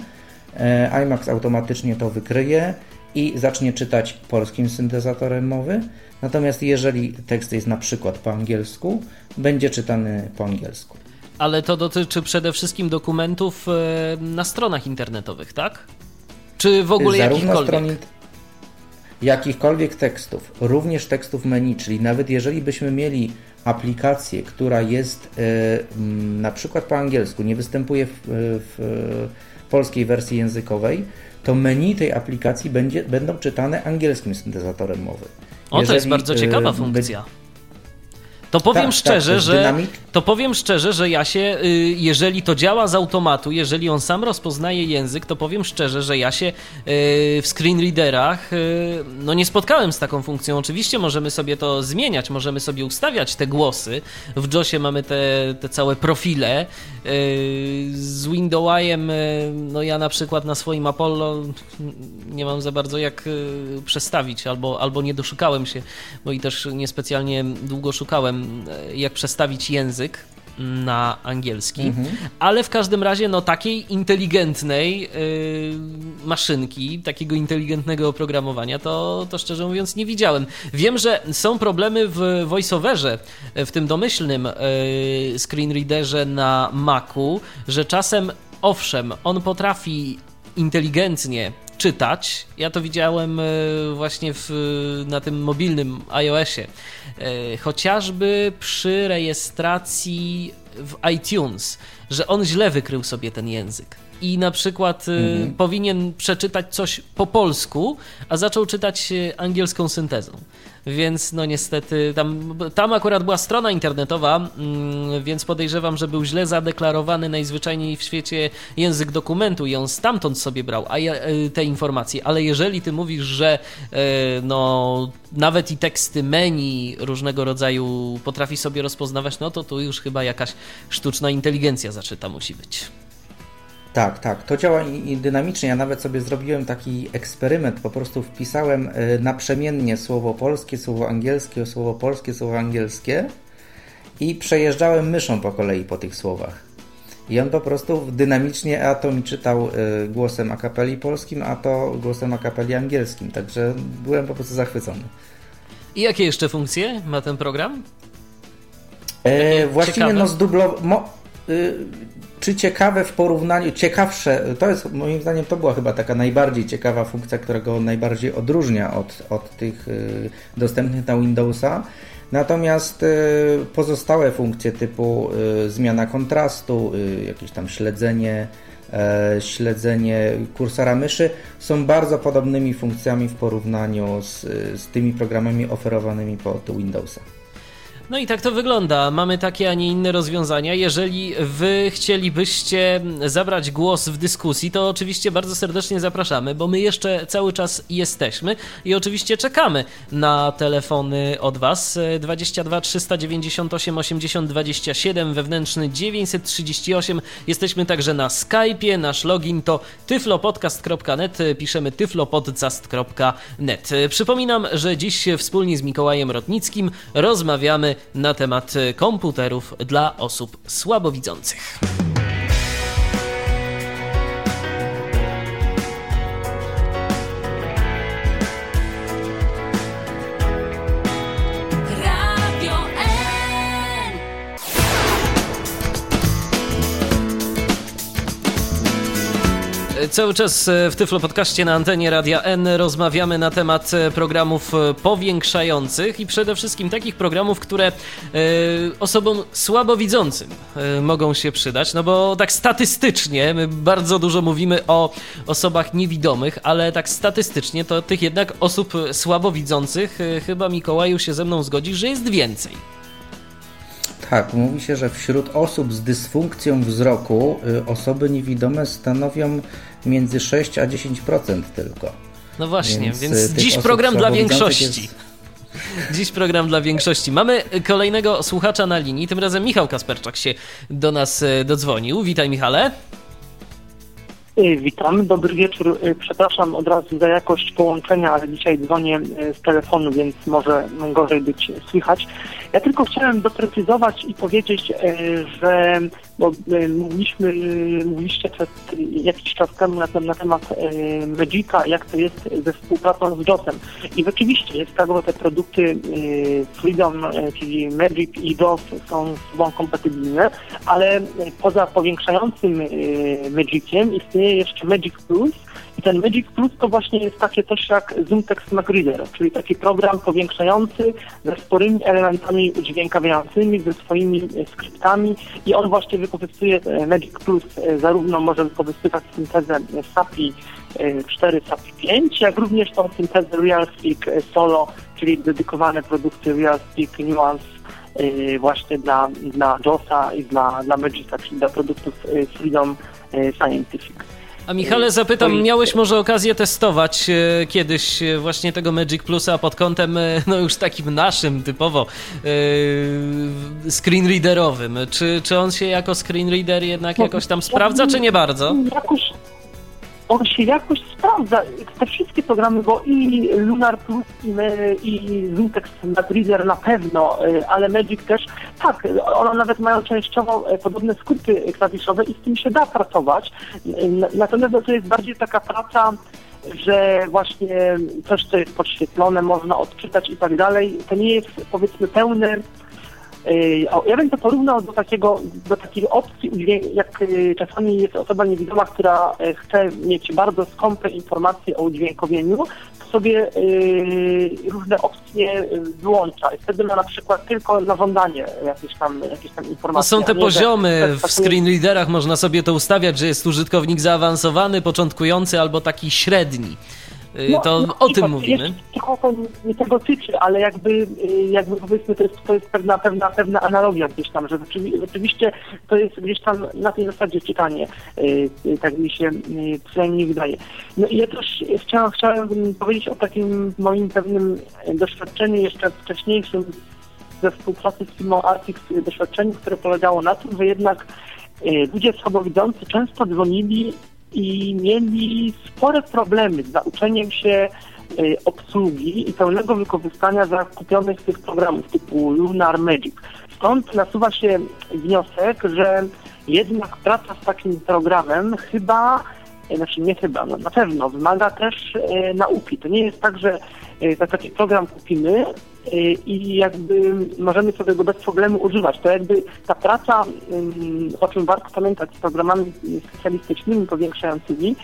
e, iMax automatycznie to wykryje i zacznie czytać polskim syntezatorem mowy. Natomiast jeżeli tekst jest na przykład po angielsku, będzie czytany po angielsku. Ale to dotyczy przede wszystkim dokumentów e, na stronach internetowych, tak? Czy w ogóle Zarówno jakichkolwiek? Jakichkolwiek tekstów, również tekstów menu, czyli nawet jeżeli byśmy mieli aplikację, która jest e, na przykład po angielsku, nie występuje w, w polskiej wersji językowej, to menu tej aplikacji będzie, będą czytane angielskim syntezatorem mowy. O, jeżeli, to jest bardzo ciekawa e, funkcja. To powiem tak, szczerze, tak, że to powiem szczerze, że ja się, y, jeżeli to działa z automatu, jeżeli on sam rozpoznaje język, to powiem szczerze, że ja się y, w screenreaderach y, no nie spotkałem z taką funkcją. Oczywiście możemy sobie to zmieniać, możemy sobie ustawiać te głosy. W JOSie mamy te, te całe profile. Z Windowsem, no ja na przykład na swoim Apollo nie mam za bardzo jak przestawić, albo, albo nie doszukałem się, bo i też niespecjalnie długo szukałem jak przestawić język na angielski, mhm. ale w każdym razie no takiej inteligentnej yy, maszynki, takiego inteligentnego oprogramowania to, to szczerze mówiąc nie widziałem. Wiem, że są problemy w voiceoverze, w tym domyślnym yy, screenreaderze na Macu, że czasem owszem, on potrafi inteligentnie czytać. Ja to widziałem e, właśnie w, na tym mobilnym iOSie. E, chociażby przy rejestracji w iTunes, że on źle wykrył sobie ten język i na przykład e, mhm. powinien przeczytać coś po polsku, a zaczął czytać angielską syntezą więc no niestety tam, tam akurat była strona internetowa, mm, więc podejrzewam, że był źle zadeklarowany najzwyczajniej w świecie język dokumentu i on stamtąd sobie brał a ja, e, te informacje, ale jeżeli ty mówisz, że e, no nawet i teksty menu różnego rodzaju potrafi sobie rozpoznawać, no to tu już chyba jakaś sztuczna inteligencja zaczyta musi być. Tak, tak, to działa i dynamicznie. Ja nawet sobie zrobiłem taki eksperyment, po prostu wpisałem e, naprzemiennie słowo polskie, słowo angielskie, słowo polskie, słowo angielskie i przejeżdżałem myszą po kolei po tych słowach. I on po prostu dynamicznie, a to mi czytał e, głosem akapeli polskim, a to głosem akapeli angielskim. Także byłem po prostu zachwycony. I jakie jeszcze funkcje ma ten program? E, właściwie no zdublo... Mo... Y czy ciekawe w porównaniu, ciekawsze, to jest moim zdaniem to była chyba taka najbardziej ciekawa funkcja, która go najbardziej odróżnia od, od tych y, dostępnych na Windowsa. Natomiast y, pozostałe funkcje typu y, zmiana kontrastu, jakieś tam śledzenie, e, śledzenie kursora myszy są bardzo podobnymi funkcjami w porównaniu z, z tymi programami oferowanymi pod Windowsa. No i tak to wygląda. Mamy takie, a nie inne rozwiązania. Jeżeli wy chcielibyście zabrać głos w dyskusji, to oczywiście bardzo serdecznie zapraszamy, bo my jeszcze cały czas jesteśmy i oczywiście czekamy na telefony od was. 22 398 80 27 wewnętrzny 938. Jesteśmy także na Skype'ie. Nasz login to tyflopodcast.net. Piszemy tyflopodcast.net. Przypominam, że dziś wspólnie z Mikołajem Rotnickim rozmawiamy na temat komputerów dla osób słabowidzących. Cały czas w Tyflo Podcaście na antenie Radia N rozmawiamy na temat programów powiększających i przede wszystkim takich programów, które osobom słabowidzącym mogą się przydać, no bo tak statystycznie my bardzo dużo mówimy o osobach niewidomych, ale tak statystycznie to tych jednak osób słabowidzących chyba Mikołaju się ze mną zgodzi, że jest więcej. Tak, mówi się, że wśród osób z dysfunkcją wzroku y, osoby niewidome stanowią między 6 a 10% tylko. No właśnie, więc, więc dziś program dla większości. Jest... Dziś program dla większości. Mamy kolejnego słuchacza na linii, tym razem Michał Kasperczak się do nas y, dodzwonił. Witaj Michale. Y, witam, dobry wieczór. Przepraszam od razu za jakość połączenia, ale dzisiaj dzwonię z telefonu, więc może gorzej być słychać. Ja tylko chciałem doprecyzować i powiedzieć, e, że bo e, mówiliśmy, mówiliście przed jakiś czas temu na, na temat e, Magica, jak to jest ze współpracą z JOSem. I rzeczywiście jest tak, że te produkty Freedom, czyli Magic i JOS są z sobą kompatybilne, ale poza powiększającym Magiciem istnieje jeszcze Magic Plus, ten Magic Plus to właśnie jest takie coś jak ZoomText MacReader, czyli taki program powiększający ze sporymi elementami udźwiękawiającymi, ze swoimi skryptami i on właśnie wykorzystuje e, Magic Plus, e, zarówno może wykorzystywać syntezę SAPI 4, SAPI 5, jak również tą syntezę RealSpeak Solo, czyli dedykowane produkty RealSpeak Nuance właśnie dla, dla JOSa i dla, dla Magica, czyli dla produktów Freedom Scientific. A Michale, zapytam, miałeś może okazję testować e, kiedyś e, właśnie tego Magic Plusa pod kątem, e, no już takim naszym, typowo screenreaderowym. Czy, czy on się jako screenreader jednak no, jakoś tam sprawdza, czy nie bardzo? Jakoś, on się jakoś sprawdza. Te wszystkie programy, bo i Lunar Plus, i, i Zintex Reader na pewno, y, ale Magic też, tak, one nawet mają częściowo e, podobne skróty klawiszowe i z tym się da pracować. Natomiast to jest bardziej taka praca że właśnie coś, co jest podświetlone, można odczytać i tak dalej. To nie jest powiedzmy pełne ja bym to porównał do takiego, do takiej opcji, jak y, czasami jest osoba niewidoma, która e, chce mieć bardzo skąpe informacje o udźwiękowieniu, to sobie y, różne opcje wyłącza i wtedy ma na przykład tylko na żądanie jakieś tam, jakieś tam informacje. No są te nie, poziomy, w screenreaderach można sobie to ustawiać, że jest użytkownik zaawansowany, początkujący albo taki średni. Y, no, to no, o tym mówimy. Trochę to nie tego tyczy, ale jakby, y, jakby powiedzmy to jest, to jest pewna, pewna, pewna analogia gdzieś tam, że rzeczywiście to jest gdzieś tam na tej zasadzie czytanie, y, tak mi się przynajmniej wydaje. No i ja też chciałem, chciałem powiedzieć o takim moim pewnym doświadczeniu jeszcze wcześniejszym ze współpracy z firmą Artix, doświadczeniu, które polegało na tym, że jednak ludzie słabowidzący często dzwonili i mieli spore problemy z nauczeniem się y, obsługi i pełnego wykorzystania zakupionych tych programów typu Lunar Magic. Stąd nasuwa się wniosek, że jednak praca z takim programem chyba, znaczy nie chyba, no na pewno wymaga też e, nauki. To nie jest tak, że e, taki program kupimy Y, i jakby możemy sobie go bez problemu używać. To jakby ta praca, o czym warto pamiętać z programami specjalistycznymi powiększającymi,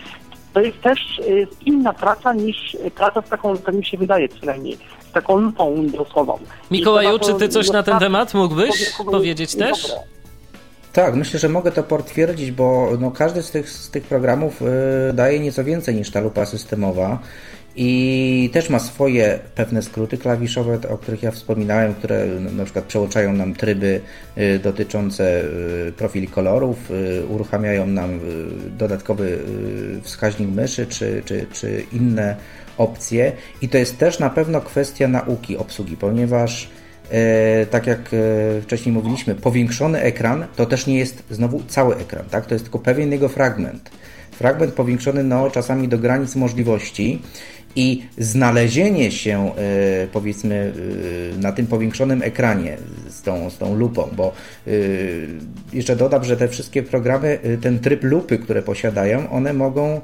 to jest też y, inna praca niż praca z taką, tak mi się wydaje przynajmniej, z taką lupą Windowsową. Mikołaju, czy ty coś na ten temat mógłbyś powiedzieć też? Tak, myślę, że mogę to potwierdzić, bo no, każdy z tych, z tych programów y, daje nieco więcej niż ta lupa systemowa i też ma swoje pewne skróty klawiszowe, o których ja wspominałem, które na przykład przełączają nam tryby y, dotyczące y, profili kolorów, uruchamiają nam dodatkowy wskaźnik myszy czy, czy, czy inne opcje. I to jest też na pewno kwestia nauki obsługi, ponieważ tak jak wcześniej mówiliśmy, powiększony ekran to też nie jest znowu cały ekran, tak? To jest tylko pewien jego fragment. Fragment powiększony no, czasami do granic możliwości i znalezienie się, e, powiedzmy, e, na tym powiększonym ekranie z tą, z tą lupą, bo e, jeszcze dodam, że te wszystkie programy, ten tryb lupy, które posiadają, one mogą,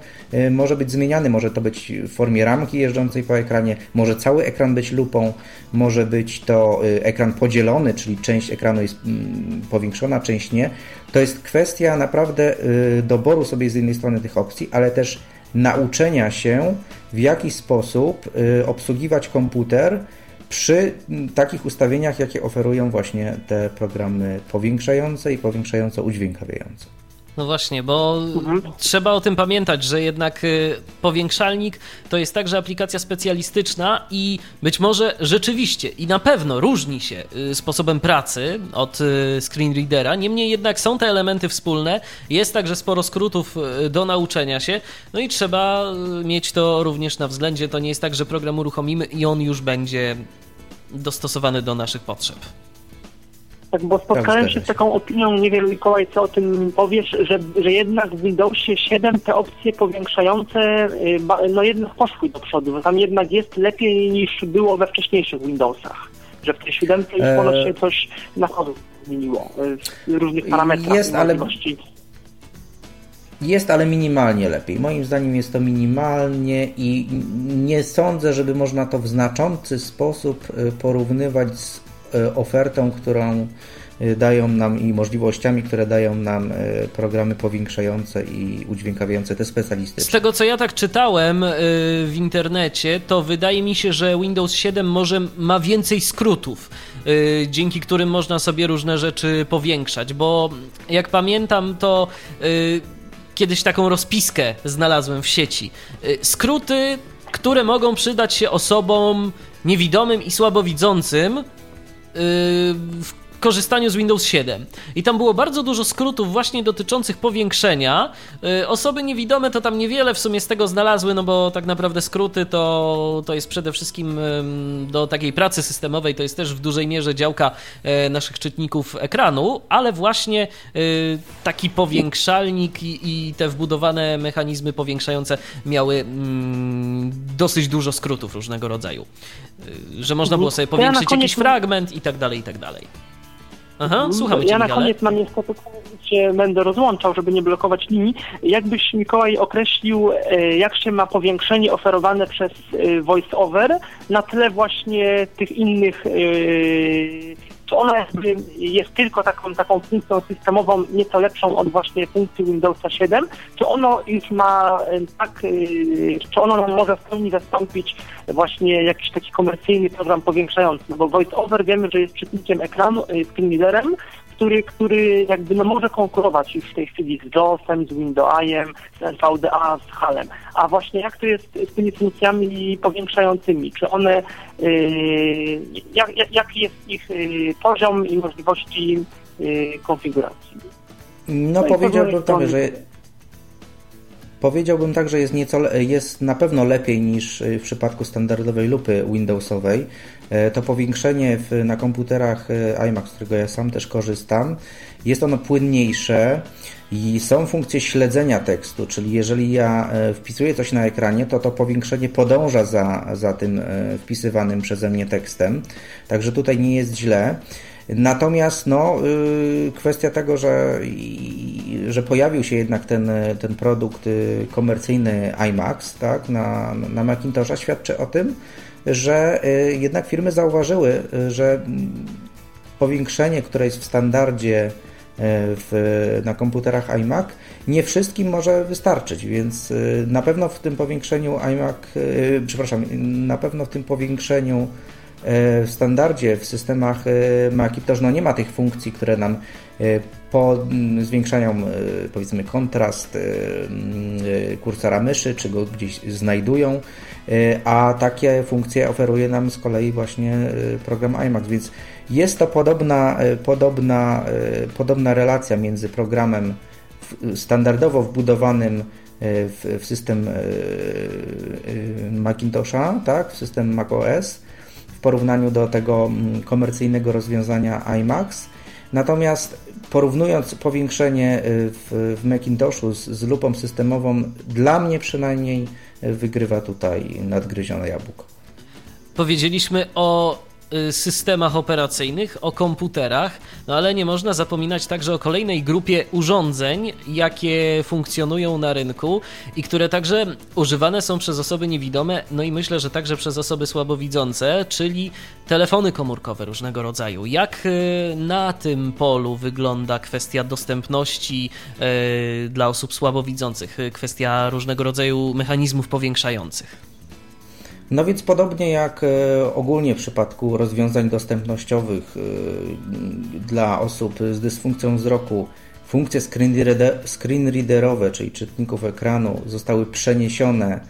może być zmieniany, może to być w formie ramki jeżdżącej po ekranie, może cały ekran być lupą, może być to ekran podzielony, czyli część ekranu jest mm, powiększona, część nie. To jest kwestia naprawdę doboru sobie z jednej strony tych opcji, ale też nauczenia się, w jaki sposób y, obsługiwać komputer przy takich ustawieniach, jakie oferują właśnie te programy powiększające i powiększająco udźwiękawiające. No właśnie, bo mhm. trzeba o tym pamiętać, że jednak y, powiększalnik to jest także aplikacja specjalistyczna i być może rzeczywiście i na pewno różni się y, sposobem pracy od y, screenreadera. Niemniej jednak są te elementy wspólne, jest także sporo skrótów do nauczenia się, no i trzeba mieć to również na względzie. To nie jest tak, że program uruchomimy i on już będzie dostosowany do naszych potrzeb. Tak, bo spotkałem się z taką opinią, nie wiem Mikołaj, co o tym powiesz, że, że jednak w Windowsie 7 te opcje powiększające y, no jednak poszły do przodu, tam jednak jest lepiej niż było we wcześniejszych Windowsach, że w tej 7 już e... się coś na chodu zmieniło y, w różnych parametrach. Jest, ale... Jest, ale minimalnie lepiej. Moim zdaniem jest to minimalnie i nie sądzę, żeby można to w znaczący sposób y, porównywać z ofertą, którą e, dają nam i możliwościami, które dają nam e, programy powiększające i udźwiękawiające te specjalistyczne. Z tego co ja tak czytałem w internecie, to wydaje mi się, że Windows 7 może ma więcej skrótów, dzięki którym można sobie różne rzeczy powiększać, bo jak pamiętam, to kiedyś taką rozpiskę znalazłem w sieci. Skróty, które mogą przydać się osobom niewidomym i słabowidzącym, w korzystaniu z Windows 7. I tam było bardzo dużo skrótów właśnie dotyczących powiększenia. Y, osoby niewidome to tam niewiele w sumie z tego znalazły, no bo tak naprawdę skróty to, to jest przede wszystkim do takiej pracy systemowej, to jest też w dużej mierze działka e, naszych czytników ekranu, ale właśnie y, taki powiększalnik i, i te wbudowane mechanizmy powiększające miały dosyć dużo skrótów różnego rodzaju. Y, że można było sobie powiększyć ja jakiś fragment i tak dalej, i tak dalej. Aha, słuchamy Ja na koniec mam niestety się będę rozłączał, żeby nie blokować linii. Jakbyś Mikołaj określił, e, jak się ma powiększenie oferowane przez e, VoiceOver na tle właśnie tych innych e, czy ona jakby jest tylko taką, taką funkcją systemową, nieco lepszą od właśnie funkcji Windowsa 7, czy ono już ma tak, czy ono nam może w pełni zastąpić właśnie jakiś taki komercyjny program powiększający, no bo VoiceOver wiemy, że jest czytnikiem ekranu, screen który, który jakby no może konkurować już w tej chwili z JAWSem, z Windowsem, z NVDA, z HALem. A właśnie jak to jest z tymi funkcjami powiększającymi? Czy one, yy, jak, jak jest ich yy, poziom i możliwości yy, konfiguracji? No, no powiedziałbym tak, że Powiedziałbym tak, że jest, nieco, jest na pewno lepiej niż w przypadku standardowej lupy Windowsowej. E, to powiększenie w, na komputerach e, iMac, z którego ja sam też korzystam, jest ono płynniejsze i są funkcje śledzenia tekstu, czyli jeżeli ja e, wpisuję coś na ekranie, to to powiększenie podąża za, za tym wpisywanym przeze mnie tekstem. Także tutaj nie jest źle. Natomiast no, y, kwestia tego, że, że pojawił się jednak ten, ten produkt y, komercyjny iMax tak, na, na Macintosha świadczy o tym, że y, jednak firmy zauważyły, że powiększenie, które jest w standardzie w, na komputerach iMac, nie wszystkim może wystarczyć, więc na pewno w tym powiększeniu iMac, przepraszam, na pewno w tym powiększeniu w standardzie w systemach Macintosh no nie ma tych funkcji, które nam po, zwiększają e, powiedzmy kontrast kursora myszy, czy go gdzieś znajdują, a takie funkcje oferuje nam z kolei właśnie program iMac, więc jest to podobna, podobna, podobna relacja między programem standardowo wbudowanym w, w system Macintosha, tak, w system macOS, porównaniu do tego mm, komercyjnego rozwiązania iMax. Natomiast porównując powiększenie y, w, w Macintoshu z, z lupą systemową, dla mnie przynajmniej wygrywa tutaj nadgryzione jabłko. Powiedzieliśmy o Y, systemach operacyjnych, o komputerach, no ale nie można zapominać także o kolejnej grupie urządzeń, jakie funkcjonują na rynku i które także używane są przez osoby niewidome, no i myślę, że także przez osoby słabowidzące, czyli telefony komórkowe różnego rodzaju. Jak y, na tym polu wygląda kwestia dostępności y, dla osób słabowidzących, kwestia różnego rodzaju mechanizmów powiększających? No więc podobnie jak e, ogólnie w przypadku rozwiązań dostępnościowych e, dla osób z dysfunkcją wzroku, funkcje screen readerowe, czyli czytników ekranu, zostały przeniesione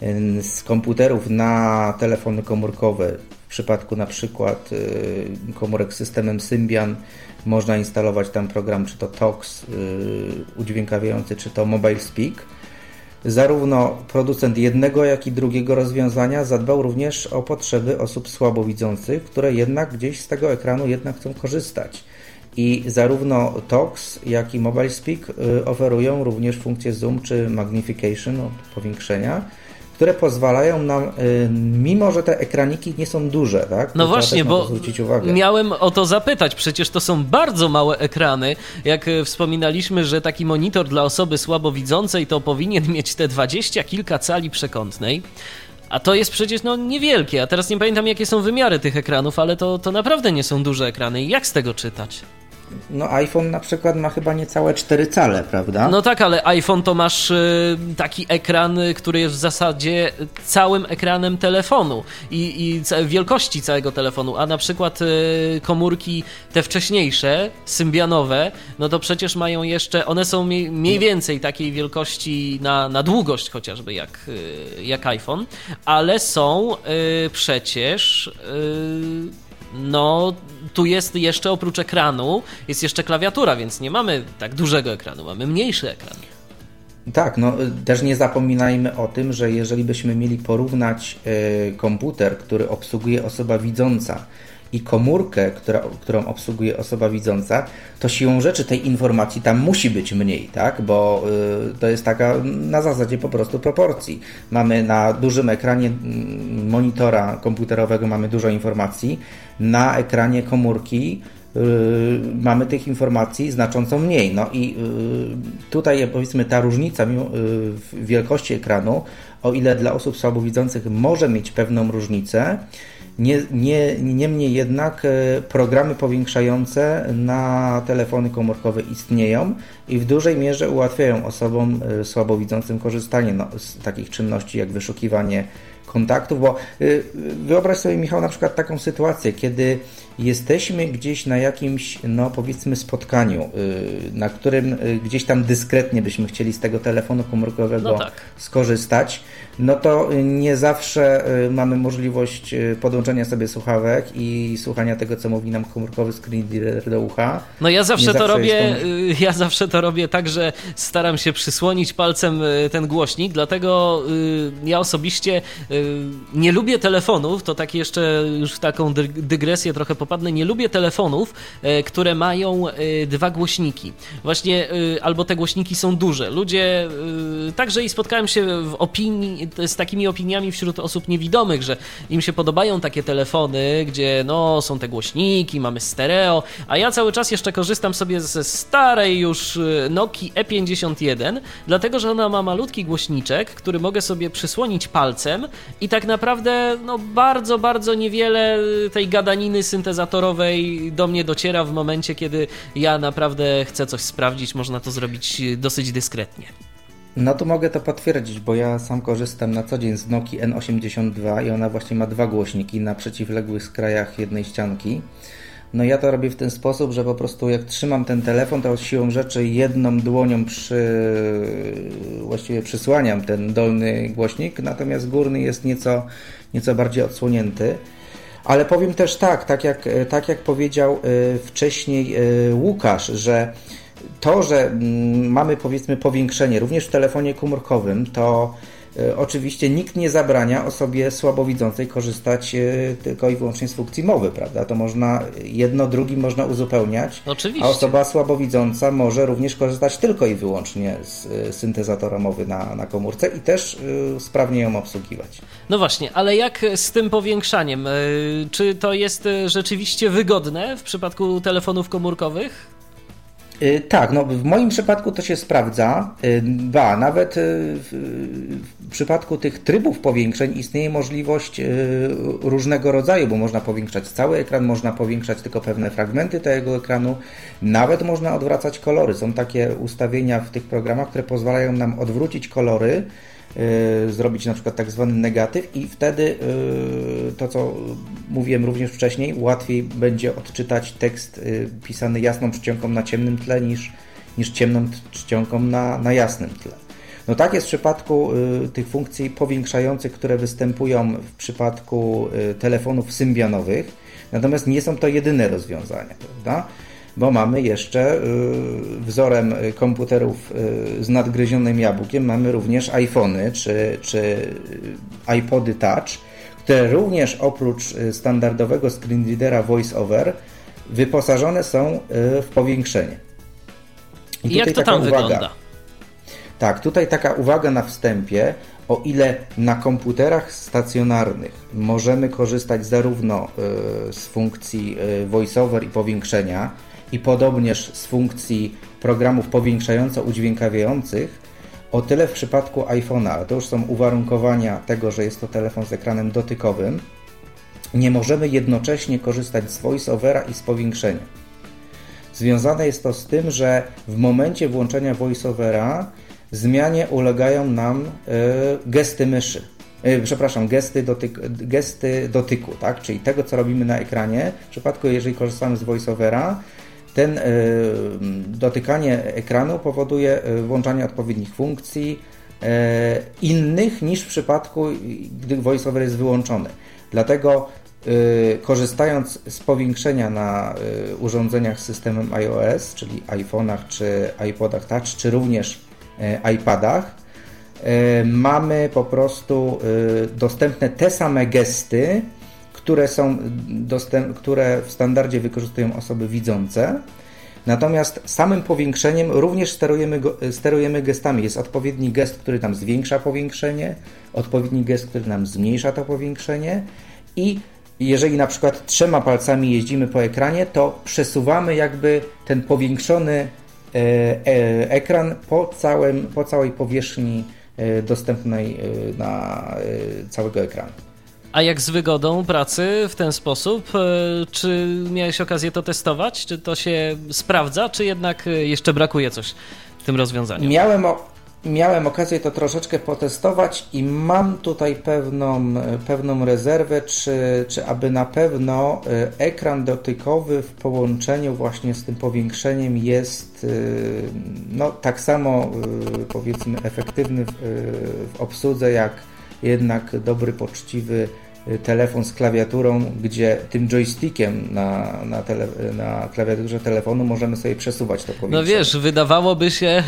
e, z komputerów na telefony komórkowe. W przypadku na przykład komórek z systemem Symbian można instalować tam program czy to TOX udźwiękawiający, czy to Mobile Speak Zarówno producent jednego, jak i drugiego rozwiązania zadbał również o potrzeby osób słabowidzących, które jednak gdzieś z tego ekranu jednak chcą korzystać. I zarówno TOX, jak i Mobile Speak y, oferują również funkcję zoom czy magnification, no, powiększenia, które pozwalają nam, y, mimo że te ekraniki nie są duże, tak? No właśnie, bo miałem o to zapytać. Przecież to są bardzo małe ekrany. Jak y, wspominaliśmy, że taki monitor dla osoby słabowidzącej to powinien mieć te dwadzieścia kilka cali przekątnej. A to jest przecież no, niewielkie. A teraz nie pamiętam, jakie są wymiary tych ekranów, ale to, to naprawdę nie są duże ekrany. Jak z tego czytać? No iPhone na przykład ma chyba niecałe 4 cale, prawda? No tak, ale iPhone to masz y, taki ekran, który jest w zasadzie całym ekranem telefonu i, i wielkości całego telefonu, a na przykład y, komórki te wcześniejsze, symbianowe, no to przecież mają jeszcze, one są mniej więcej takiej wielkości na, na długość chociażby jak, y, jak iPhone, ale są przecież no tu jest jeszcze oprócz ekranu, jest jeszcze klawiatura, więc nie mamy tak dużego ekranu, mamy mniejszy ekran. Tak, no też nie zapominajmy o tym, że jeżeli byśmy mieli porównać y, komputer, który obsługuje osoba widząca i komórkę, która, którą obsługuje osoba widząca, to siłą rzeczy tej informacji tam musi być mniej, tak? Bo y, to jest taka na zasadzie po prostu proporcji. Mamy na dużym ekranie mm, monitora komputerowego mamy dużo informacji, na ekranie komórki y, mamy tych informacji znacząco mniej. No i y, tutaj powiedzmy ta różnica y, w wielkości ekranu, o ile dla osób słabowidzących może mieć pewną różnicę, nie, nie, niemniej jednak e, programy powiększające na telefony komórkowe istnieją i w dużej mierze ułatwiają osobom e, słabowidzącym korzystanie no, z takich czynności jak wyszukiwanie kontaktów, bo y, wyobraź sobie Michał na przykład taką sytuację, kiedy jesteśmy gdzieś na jakimś, no powiedzmy spotkaniu, na którym gdzieś tam dyskretnie byśmy chcieli z tego telefonu komórkowego no tak. skorzystać, no to nie zawsze mamy możliwość podłączenia sobie słuchawek i słuchania tego, co mówi nam komórkowy screen reader do ucha. No ja zawsze nie to zawsze robię, ja zawsze to robię tak, że staram się przysłonić palcem ten głośnik, dlatego ja osobiście nie lubię telefonów, to tak jeszcze już w taką dygresję trochę popadnę, nie lubię telefonów, e, które mają e, dwa głośniki. Właśnie albo te głośniki są duże. Ludzie, także i spotkałem się w opinii, z takimi opiniami wśród osób niewidomych, że im się podobają takie telefony, gdzie no są te głośniki, mamy stereo, a ja cały czas jeszcze korzystam sobie ze starej już Nokii E51, dlatego że ona ma malutki głośniczek, który mogę sobie przysłonić palcem i tak naprawdę no, bardzo, bardzo niewiele tej gadaniny syntezatorowej do mnie dociera w momencie, kiedy ja naprawdę chcę coś sprawdzić. Można to zrobić dosyć dyskretnie. No to mogę to potwierdzić, bo ja sam korzystam na co dzień z Noki N82 i ona właśnie ma dwa głośniki na przeciwległych skrajach jednej ścianki. No ja to robię w ten sposób, że po prostu jak trzymam ten telefon, to siłą rzeczy jedną dłonią przy, właściwie przysłaniam ten dolny głośnik, natomiast górny jest nieco, nieco bardziej odsłonięty. Ale powiem też tak, tak jak, tak jak powiedział y, wcześniej y, Łukasz, że to, że mm, mamy powiedzmy powiększenie również w telefonie komórkowym, to E, oczywiście nikt nie zabrania osobie słabowidzącej korzystać e, tylko i wyłącznie z funkcji mowy, prawda? To można jedno drugim można uzupełniać. Oczywiście. A osoba słabowidząca może również korzystać tylko i wyłącznie z e, syntezatora mowy na, na komórce i też sprawnie ją obsługiwać. No właśnie, ale jak z tym powiększaniem? Czy to jest rzeczywiście wygodne w przypadku telefonów komórkowych? Y, tak, no w moim przypadku to się sprawdza. Y, ba, nawet y, w przypadku tych trybów powiększeń istnieje możliwość różnego rodzaju, bo można powiększać cały ekran, można powiększać tylko pewne fragmenty tego ekranu, nawet można odwracać kolory. Są takie ustawienia w tych programach, które pozwalają nam odwrócić kolory zrobić na przykład tak zwany negatyw i wtedy y, to, co mówiłem również wcześniej, łatwiej będzie odczytać tekst y, pisany jasną czcionką na ciemnym tle niż, niż ciemną czcionką na, na jasnym tle. No tak jest w przypadku tych funkcji powiększających, które występują w przypadku telefonów symbianowych, natomiast nie są to jedyne rozwiązania, prawda? Bo mamy jeszcze y, wzorem komputerów y, z nadgryzionym jabłkiem, mamy również iPhony czy, czy iPody Touch, które również oprócz y, standardowego screenreadera VoiceOver wyposażone są w powiększenie. I, I jak to tam uwaga, wygląda? Tak, tutaj taka uwaga na wstępie. O ile na komputerach stacjonarnych możemy korzystać zarówno z funkcji VoiceOver i powiększenia, i podobnież z funkcji programów powiększająco-udźwiękawiających, o tyle w przypadku iPhone'a, ale to już są uwarunkowania tego, że jest to telefon z ekranem dotykowym, nie możemy jednocześnie korzystać z VoiceOvera i z powiększenia. Związane jest to z tym, że w momencie włączenia VoiceOvera zmianie ulegają nam y, gesty myszy. Y, przepraszam, gesty, dotyk, gesty dotyku, tak? czyli tego, co robimy na ekranie. W przypadku, jeżeli korzystamy z VoiceOvera, ten e, dotykanie ekranu powoduje e, włączanie odpowiednich funkcji e, innych niż w przypadku, gdy VoiceOver jest wyłączony. Dlatego korzystając z powiększenia na urządzeniach z systemem iOS, czyli iPhone'ach czy iPodach Touch, czy również iPadach, mamy po prostu dostępne te same gesty, które są dostęp, które w standardzie wykorzystują osoby widzące. Natomiast samym powiększeniem również sterujemy, sterujemy gestami. Jest odpowiedni gest, który nam zwiększa powiększenie, odpowiedni gest, który nam zmniejsza to powiększenie i jeżeli na przykład trzema palcami jeździmy po ekranie, to przesuwamy jakby ten powiększony e, e, ekran po, całym, po całej powierzchni e, dostępnej na całego ekranu. A jak z wygodą pracy w ten sposób? E, czy miałeś okazję to testować? Czy to się sprawdza, czy jednak e, jeszcze brakuje coś w tym rozwiązaniu? Miałem, o, miałem okazję to troszeczkę potestować i mam tutaj pewną, pewną rezerwę, czy, czy aby na pewno e, ekran dotykowy w połączeniu właśnie z tym powiększeniem jest no, tak samo powiedzmy efektywny w, w obsłudze jak jednak dobry, poczciwy telefon z klawiaturą, gdzie tym joystickiem na, na, tele, na klawiaturze telefonu możemy sobie przesuwać to powiększenie. No wiesz, wydawałoby się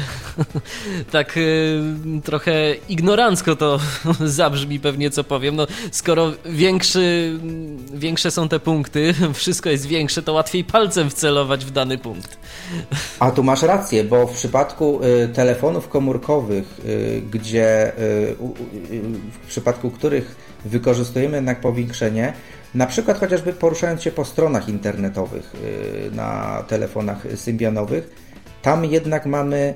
tak y, trochę ignorancko to zabrzmi pewnie co powiem, no skoro większy, większe są te punkty, wszystko jest większe, to łatwiej palcem wcelować w dany punkt. A tu masz rację, bo w przypadku y, telefonów komórkowych, y, gdzie w przypadku których wykorzystujemy jednak powiększenie, na przykład chociażby poruszając się po stronach internetowych y, na telefonach symbianowych, tam jednak mamy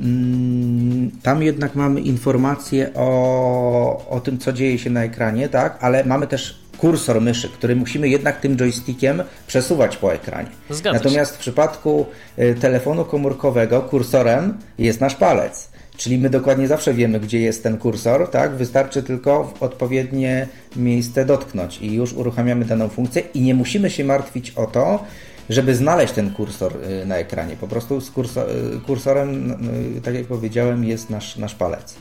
mm, tam jednak mamy informacje o, o tym, co dzieje się na ekranie, tak? ale mamy też kursor myszy, który musimy jednak tym joystickiem przesuwać po ekranie. Zgadza Natomiast się. w przypadku y, telefonu komórkowego kursorem jest nasz palec. Czyli my dokładnie zawsze wiemy, gdzie jest ten kursor, tak? Wystarczy tylko w odpowiednie miejsce dotknąć i już uruchamiamy daną funkcję i nie musimy się martwić o to, żeby znaleźć ten kursor y, na ekranie. Po prostu z kursor, y, kursorem, y, tak jak powiedziałem, jest nasz, nasz palec.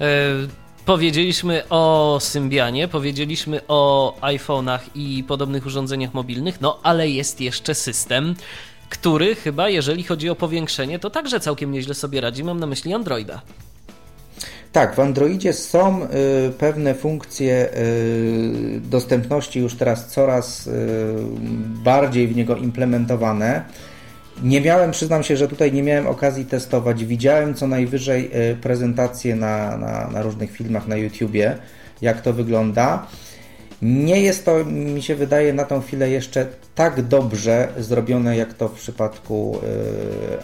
E, powiedzieliśmy o Symbianie, powiedzieliśmy o iPhone'ach i podobnych urządzeniach mobilnych, no ale jest jeszcze system który chyba, jeżeli chodzi o powiększenie, to także całkiem nieźle sobie radzi. Mam na myśli Androida. Tak, w Androidzie są y, pewne funkcje y, dostępności już teraz coraz y, bardziej w niego implementowane. Nie miałem, przyznam się, że tutaj nie miałem okazji testować. Widziałem co najwyżej prezentacje na, na, na różnych filmach na YouTubie, jak to wygląda. Nie jest to, mi się wydaje, na tą chwilę jeszcze tak dobrze zrobione, jak to w przypadku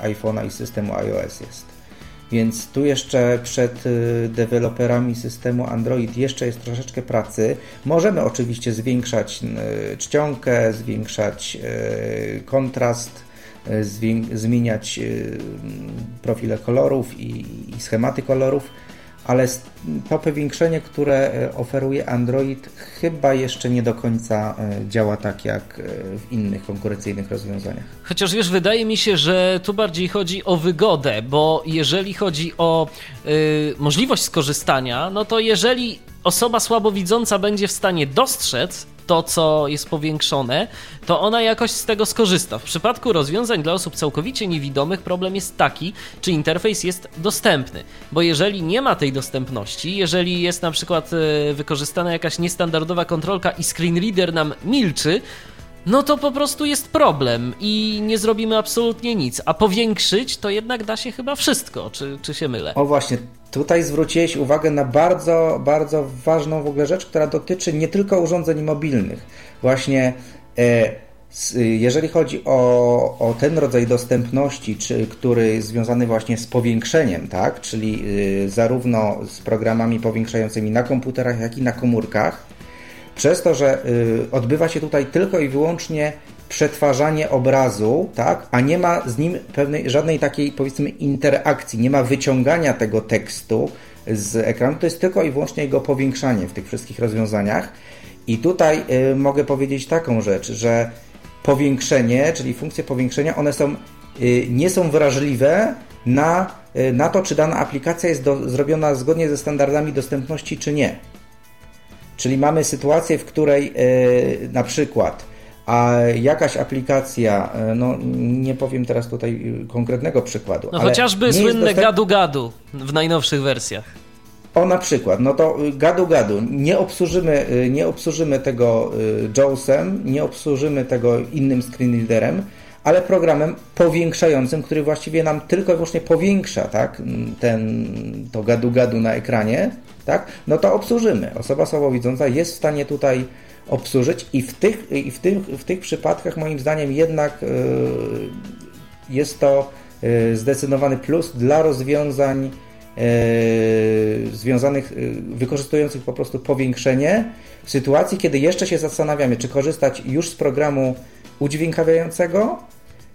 iPhone'a i systemu iOS jest. Więc tu jeszcze przed y, deweloperami systemu Android jeszcze jest troszeczkę pracy. Możemy oczywiście zwiększać y, czcionkę, zwiększać y, kontrast, zmieniać profile kolorów i schematy kolorów ale to powiększenie, które e, oferuje Android, chyba jeszcze nie do końca e, działa tak jak e, w innych konkurencyjnych rozwiązaniach. Chociaż wiesz, wydaje mi się, że tu bardziej chodzi o wygodę, bo jeżeli chodzi o y, możliwość skorzystania, no to jeżeli osoba słabowidząca będzie w stanie dostrzec to, co jest powiększone, to ona jakoś z tego skorzysta. W przypadku rozwiązań dla osób całkowicie niewidomych problem jest taki, czy interfejs jest dostępny. Bo jeżeli nie ma tej dostępności, jeżeli jest na przykład e, wykorzystana jakaś niestandardowa kontrolka i screen reader nam milczy, no to po prostu jest problem i nie zrobimy absolutnie nic. A powiększyć to jednak da się chyba wszystko, czy, czy się mylę? O właśnie, tutaj zwróciłeś uwagę na bardzo, bardzo ważną w ogóle rzecz, która dotyczy nie tylko urządzeń mobilnych. Właśnie e, jeżeli chodzi o, o ten rodzaj dostępności, czy, który związany właśnie z powiększeniem, tak, czyli y, zarówno z programami powiększającymi na komputerach, jak i na komórkach, przez to, że y, odbywa się tutaj tylko i wyłącznie przetwarzanie obrazu, tak, a nie ma z nim pewnej, żadnej takiej powiedzmy interakcji, nie ma wyciągania tego tekstu z ekranu, to jest tylko i wyłącznie jego powiększanie w tych wszystkich rozwiązaniach. I tutaj y, mogę powiedzieć taką rzecz, że powiększenie, czyli funkcje powiększenia, one są, y, nie są wrażliwe na, y, na to, czy dana aplikacja jest do, zrobiona zgodnie ze standardami dostępności, czy nie. Czyli mamy sytuację, w której y, na przykład a jakaś aplikacja, no nie powiem teraz tutaj konkretnego przykładu. No chociażby słynne gadu-gadu w najnowszych wersjach. O na przykład, no to gadu gadu, nie obsłużymy, nie obsłużymy tego JAWSem, nie obsłużymy tego innym screenreaderem, ale programem powiększającym, który właściwie nam tylko i wyłącznie powiększa tak, ten, to gadu gadu na ekranie, tak, no to obsłużymy. Osoba słabowidząca jest w stanie tutaj obsłużyć i w tych, i w tych, w tych przypadkach moim zdaniem jednak yy, jest to yy, zdecydowany plus dla rozwiązań yy, związanych, wykorzystujących po prostu powiększenie w sytuacji, kiedy jeszcze się zastanawiamy, czy korzystać już z programu udźwiękawiającego,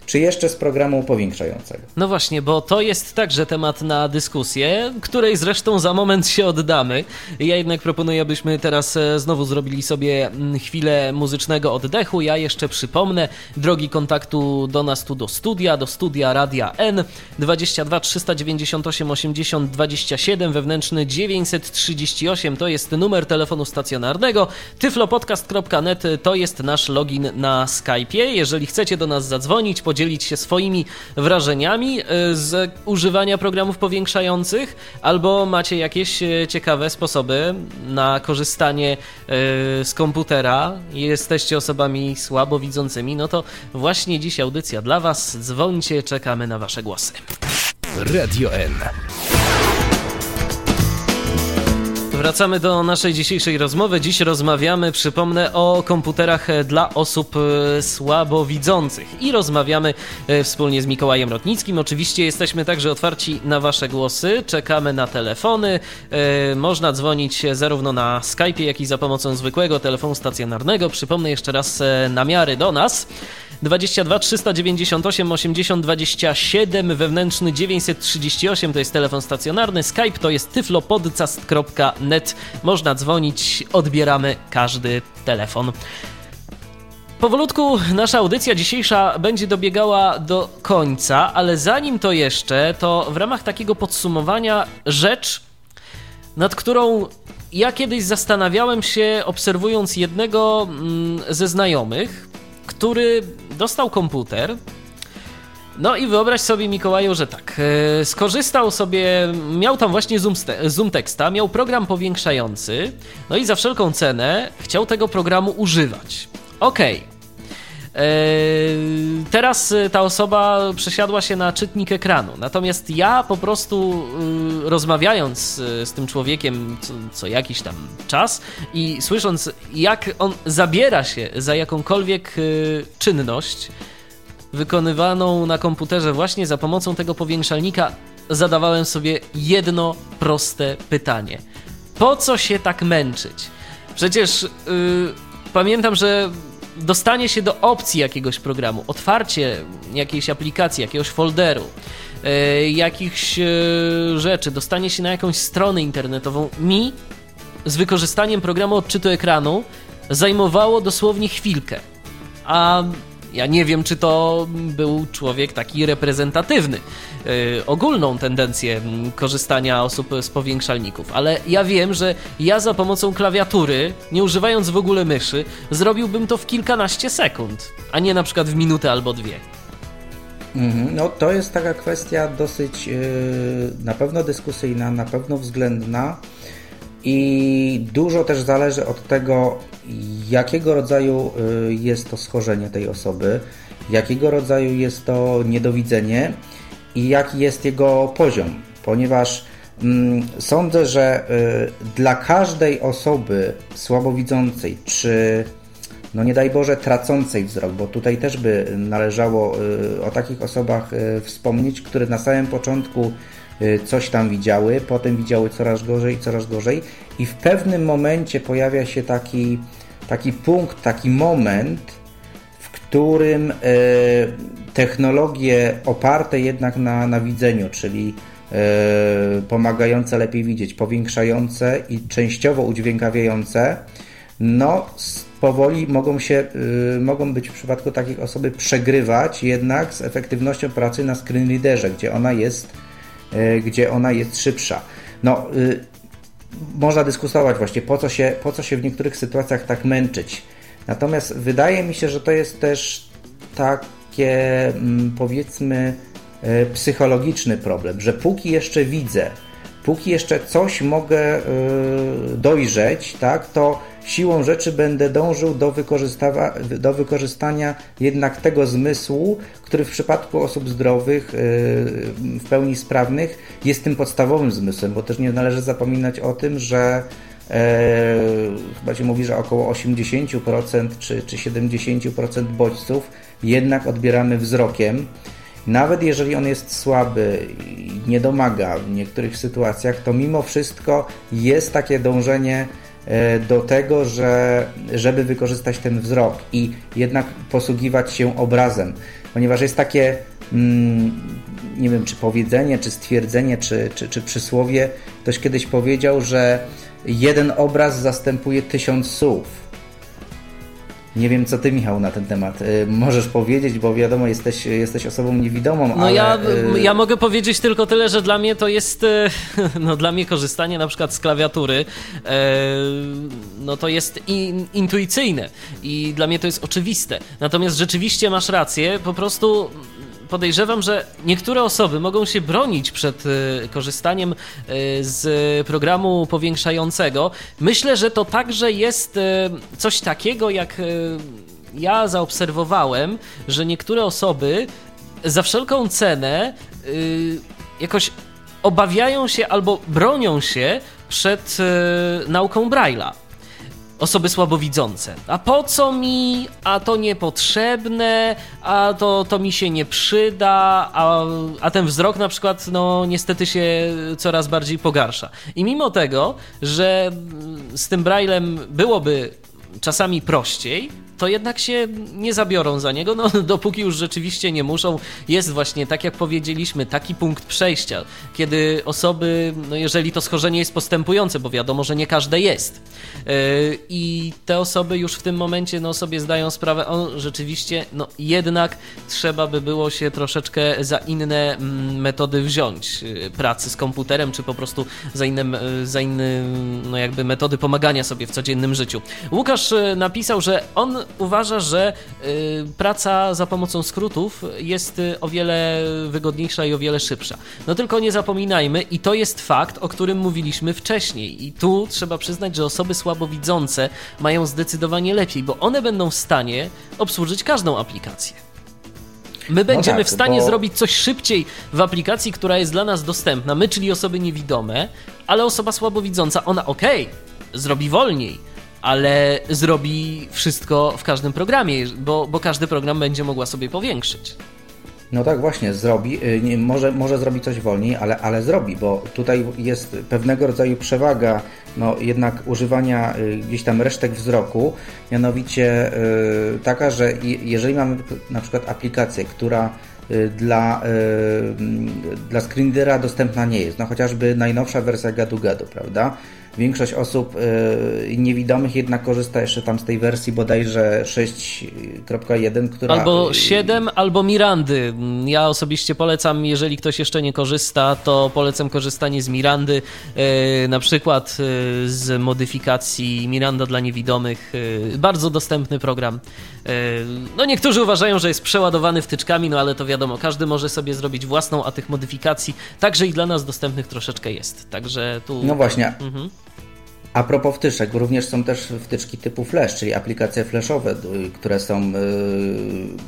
czy jeszcze z programu powiększającego. No właśnie, bo to jest także temat na dyskusję, której zresztą za moment się oddamy. Ja jednak proponuję, abyśmy teraz e, znowu zrobili sobie mm, chwilę muzycznego oddechu. Ja jeszcze przypomnę drogi kontaktu do nas tu do studia, do studia Radia N 22 398 80 27 wewnętrzny 938 to jest numer telefonu stacjonarnego. tyflopodcast.net to jest nasz login na Skype'ie. Jeżeli chcecie do nas zadzwonić, podzielić się swoimi wrażeniami e, z używania programów powiększających, albo macie jakieś e, ciekawe sposoby na korzystanie e, z komputera, jesteście osobami słabo widzącymi, no to właśnie dziś audycja dla Was. Dzwońcie, czekamy na Wasze głosy. Radio N. Wracamy do naszej dzisiejszej rozmowy. Dziś rozmawiamy, przypomnę, o komputerach dla osób e, słabowidzących i rozmawiamy e, wspólnie z Mikołajem Rotnickim. Oczywiście jesteśmy także otwarci na Wasze głosy, czekamy na telefony. E, można dzwonić zarówno na Skype, jak i za pomocą zwykłego telefonu stacjonarnego. Przypomnę jeszcze raz namiary do nas. 22 398 80 27 wewnętrzny 938 to jest telefon stacjonarny, Skype to jest tyflopodcast.net. Można dzwonić, odbieramy każdy telefon. Powolutku nasza audycja dzisiejsza będzie dobiegała do końca, ale zanim to jeszcze, to w ramach takiego podsumowania rzecz, nad którą ja kiedyś zastanawiałem się, obserwując jednego mm, ze znajomych, który dostał komputer No i wyobraź sobie, Mikołaju, że tak, e, skorzystał sobie, miał tam właśnie zoom, zoom teksta, miał program powiększający, no i za wszelką cenę chciał tego programu używać. Okej. Okay. E, teraz ta osoba przesiadła się na czytnik ekranu. Natomiast ja po prostu y, rozmawiając z tym człowiekiem co, co, jakiś tam czas i słysząc, jak on zabiera się za jakąkolwiek y, czynność, wykonywaną na komputerze właśnie za pomocą tego powiększalnika, zadawałem sobie jedno proste pytanie. Po co się tak męczyć? Przecież yy, pamiętam, że dostanie się do opcji jakiegoś programu, otwarcie jakiejś aplikacji, jakiegoś folderu, yy, jakichś yy, rzeczy, dostanie się na jakąś stronę internetową, mi z wykorzystaniem programu odczytu ekranu zajmowało dosłownie chwilkę. A ja nie wiem, czy to był człowiek taki reprezentatywny, ogólną tendencję korzystania osób z powiększalników, ale ja wiem, że ja za pomocą klawiatury, nie używając w ogóle myszy, zrobiłbym to w kilkanaście sekund, a nie na przykład w minutę albo dwie. Mhm. No to jest taka kwestia dosyć yy, na pewno dyskusyjna, na pewno względna i dużo też zależy od tego, jakiego rodzaju y, jest to schorzenie tej osoby, jakiego rodzaju jest to niedowidzenie i jaki jest jego poziom, ponieważ mm, sądzę, że y, dla każdej osoby słabowidzącej, czy no nie daj Boże tracącej wzrok, bo tutaj też by należało y, o takich osobach wspomnieć, które na samym początku Y, coś tam widziały, potem widziały coraz gorzej, coraz gorzej i w pewnym momencie pojawia się taki, taki punkt, taki moment, którym y, technologie oparte jednak na, na widzeniu, czyli y, pomagające lepiej widzieć, powiększające i częściowo udźwiękawiające, no powoli mogą się, mogą być w przypadku takich osoby przegrywać jednak z efektywnością pracy na screen readerze, gdzie ona jest E, gdzie ona jest szybsza. No, y, można dyskutować właśnie, po co, się, po co się w niektórych sytuacjach tak męczyć. Natomiast wydaje mi się, że to jest też takie, mm, powiedzmy, e, psychologiczny problem, że póki jeszcze widzę, póki jeszcze coś mogę y, dojrzeć, tak, to siłą rzeczy będę dążył do, do wykorzystania jednak tego zmysłu, który w przypadku osób zdrowych, y, w pełni sprawnych, jest tym podstawowym zmysłem, bo też nie należy zapominać o tym, że e, chyba się mówi, że około 80% czy, czy 70% bodźców jednak odbieramy wzrokiem. Nawet jeżeli on jest słaby i nie domaga w niektórych sytuacjach, to mimo wszystko jest takie dążenie E, do tego, że, żeby wykorzystać ten wzrok i jednak posługiwać się obrazem, ponieważ jest takie, mm, nie wiem, czy powiedzenie, czy stwierdzenie, czy, czy, czy przysłowie, ktoś kiedyś powiedział, że jeden obraz zastępuje tysiąc słów. Nie wiem, co ty, Michał, na ten temat y, możesz powiedzieć, bo wiadomo, jesteś, jesteś osobą niewidomą. No ale... ja, y, ja mogę powiedzieć tylko tyle, że dla mnie to jest, y, no dla mnie korzystanie na przykład z klawiatury, no to jest intuicyjne i dla mnie to jest oczywiste. Natomiast rzeczywiście masz rację, po prostu podejrzewam, że niektóre osoby mogą się bronić przed e, korzystaniem e, z programu powiększającego. Myślę, że to także jest e, coś takiego, jak ja zaobserwowałem, że niektóre osoby za wszelką cenę jakoś obawiają się albo bronią się przed nauką Braille'a osoby słabowidzące. A po co mi, a to niepotrzebne, a to, to mi się nie przyda, a, a ten wzrok na przykład, no niestety się coraz bardziej pogarsza. I mimo tego, że z tym Braillem byłoby czasami prościej, to jednak się nie zabiorą za niego, no dopóki już rzeczywiście nie muszą. Jest właśnie, tak jak powiedzieliśmy, taki punkt przejścia, kiedy osoby, no jeżeli to schorzenie jest postępujące, bo wiadomo, że nie każde jest, yy, i te osoby już w tym momencie no, sobie zdają sprawę, o, rzeczywiście, no jednak trzeba by było się troszeczkę za inne mm, metody wziąć yy, pracy z komputerem, czy po prostu za inne, yy, za inne no jakby metody pomagania sobie w codziennym życiu. Łukasz napisał, że on uważa, że y, praca za pomocą skrótów jest y, o wiele wygodniejsza i o wiele szybsza. No tylko nie zapominajmy, i to jest fakt, o którym mówiliśmy wcześniej. I tu trzeba przyznać, że osoby słabowidzące mają zdecydowanie lepiej, bo one będą w stanie obsłużyć każdą aplikację. My będziemy no tak, w stanie bo... zrobić coś szybciej w aplikacji, która jest dla nas dostępna, my, czyli osoby niewidome, ale osoba słabowidząca, ona okej, okay, zrobi wolniej, ale zrobi wszystko w każdym programie, bo, bo każdy program będzie mogła sobie powiększyć. No tak, właśnie, zrobi. Y, nie, może, może zrobi coś wolniej, ale, ale zrobi, bo tutaj jest pewnego rodzaju przewaga no, jednak używania y, gdzieś tam resztek wzroku, mianowicie yy, taka, że jeżeli mamy na przykład aplikację, która y, dla, yy, dla screenera dostępna nie jest, no chociażby najnowsza wersja Gadu Gadu, prawda? Większość osób y, niewidomych jednak korzysta jeszcze tam z tej wersji bodajże 6.1, która... Albo 7, albo Mirandy. Ja osobiście polecam, jeżeli ktoś jeszcze nie korzysta, to polecam korzystanie z Mirandy, y, na przykład y, z modyfikacji Miranda dla niewidomych. Bardzo dostępny program. No niektórzy uważają, że jest przeładowany wtyczkami, no ale to wiadomo, każdy może sobie zrobić własną, a tych modyfikacji także i dla nas dostępnych troszeczkę jest. Także tu... No właśnie. Mhm. A propos wtyczek, również są też wtyczki typu Flash, czyli aplikacje flashowe, które są y,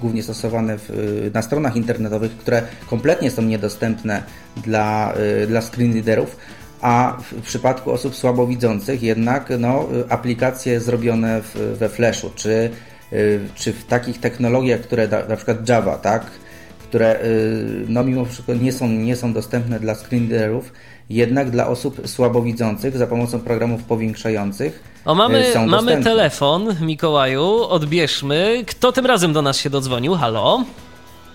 głównie stosowane y, na stronach internetowych, które kompletnie są niedostępne dla, y, dla screenreaderów, a w, przypadku osób słabowidzących jednak no, aplikacje zrobione w, we Flashu, czy, czy w takich technologiach, które da, na przykład Java, tak, które no, mimo wszystko nie są, nie są dostępne dla screenreaderów, jednak dla osób słabowidzących za pomocą programów powiększających. O, mamy, mamy telefon, Mikołaju, odbierzmy. Kto tym razem do nas się dodzwonił? Halo?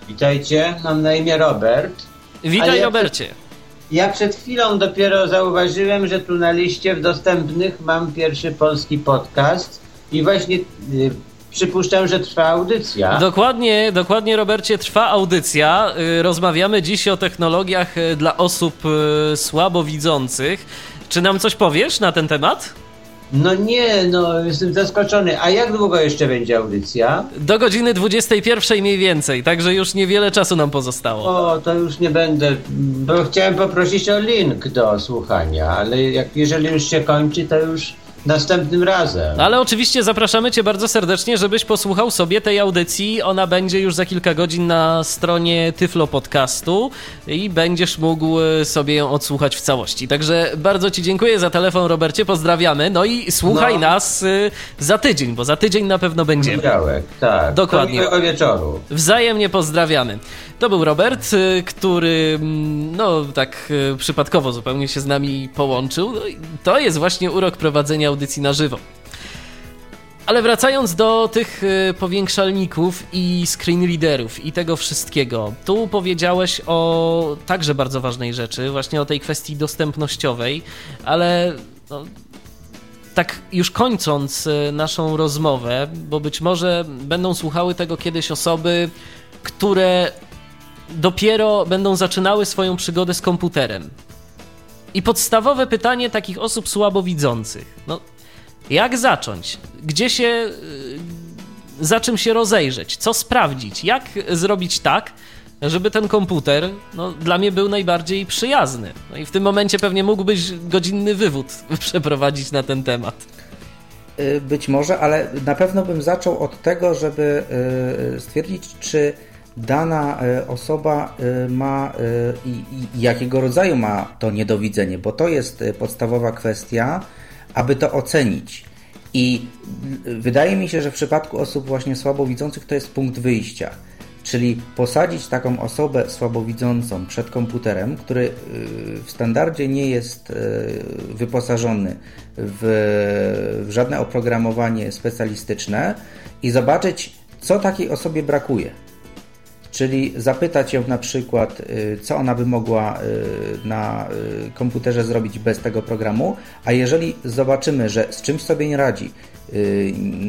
Witajcie, mam na imię Robert. Witaj, ja Robercie. Przed, ja przed chwilą dopiero zauważyłem, że tu na liście w dostępnych mam pierwszy polski podcast i właśnie y, Przypuszczam, że trwa audycja. Dokładnie, dokładnie, Robercie, trwa audycja. Y, rozmawiamy dziś o technologiach y, dla osób y, słabowidzących. Czy nam coś powiesz na ten temat? No nie, no jestem zaskoczony. A jak długo jeszcze będzie audycja? Do godziny 21 mniej więcej, także już niewiele czasu nam pozostało. O, to już nie będę, bo chciałem poprosić o link do słuchania, ale jak, jeżeli już się kończy, to już następnym razem. Ale oczywiście zapraszamy Cię bardzo serdecznie, żebyś posłuchał sobie tej audycji. Ona będzie już za kilka godzin na stronie Tyflo Podcastu i będziesz mógł e, sobie ją odsłuchać w całości. Także bardzo Ci dziękuję za telefon, Robercie. Pozdrawiamy. No i słuchaj no. nas e, za tydzień, bo za tydzień na pewno będziemy. Poniedziałek, tak. Dokładnie. Do wieczoru. Wzajemnie pozdrawiamy. To był Robert, e, który mm, no tak przypadkowo zupełnie się z nami połączył. No to jest właśnie urok prowadzenia audycji na żywo. Ale wracając do tych y, powiększalników i screenreaderów i tego wszystkiego, tu powiedziałeś o także bardzo ważnej rzeczy, właśnie o tej kwestii dostępnościowej, ale no, tak już kończąc y, naszą rozmowę, bo być może będą słuchały tego kiedyś osoby, które dopiero będą zaczynały swoją przygodę z komputerem. I podstawowe pytanie takich osób słabowidzących. No, jak zacząć? Gdzie się. Y, za czym się rozejrzeć? Co sprawdzić? Jak zrobić tak, żeby ten komputer no, dla mnie był najbardziej przyjazny? No i w tym momencie pewnie mógłbyś godzinny wywód przeprowadzić na ten temat. Y, być może, ale na pewno bym zaczął od tego, żeby y, stwierdzić, czy dana osoba ma i, i jakiego rodzaju ma to niedowidzenie, bo to jest podstawowa kwestia aby to ocenić. I wydaje mi się, że w przypadku osób właśnie słabowidzących to jest punkt wyjścia. Czyli posadzić taką osobę słabowidzącą przed komputerem, który w standardzie nie jest wyposażony w żadne oprogramowanie specjalistyczne i zobaczyć, co takiej osobie brakuje czyli zapytać ją na przykład, y, co ona by mogła y, na y, komputerze zrobić bez tego programu, a jeżeli zobaczymy, że z czymś sobie nie radzi,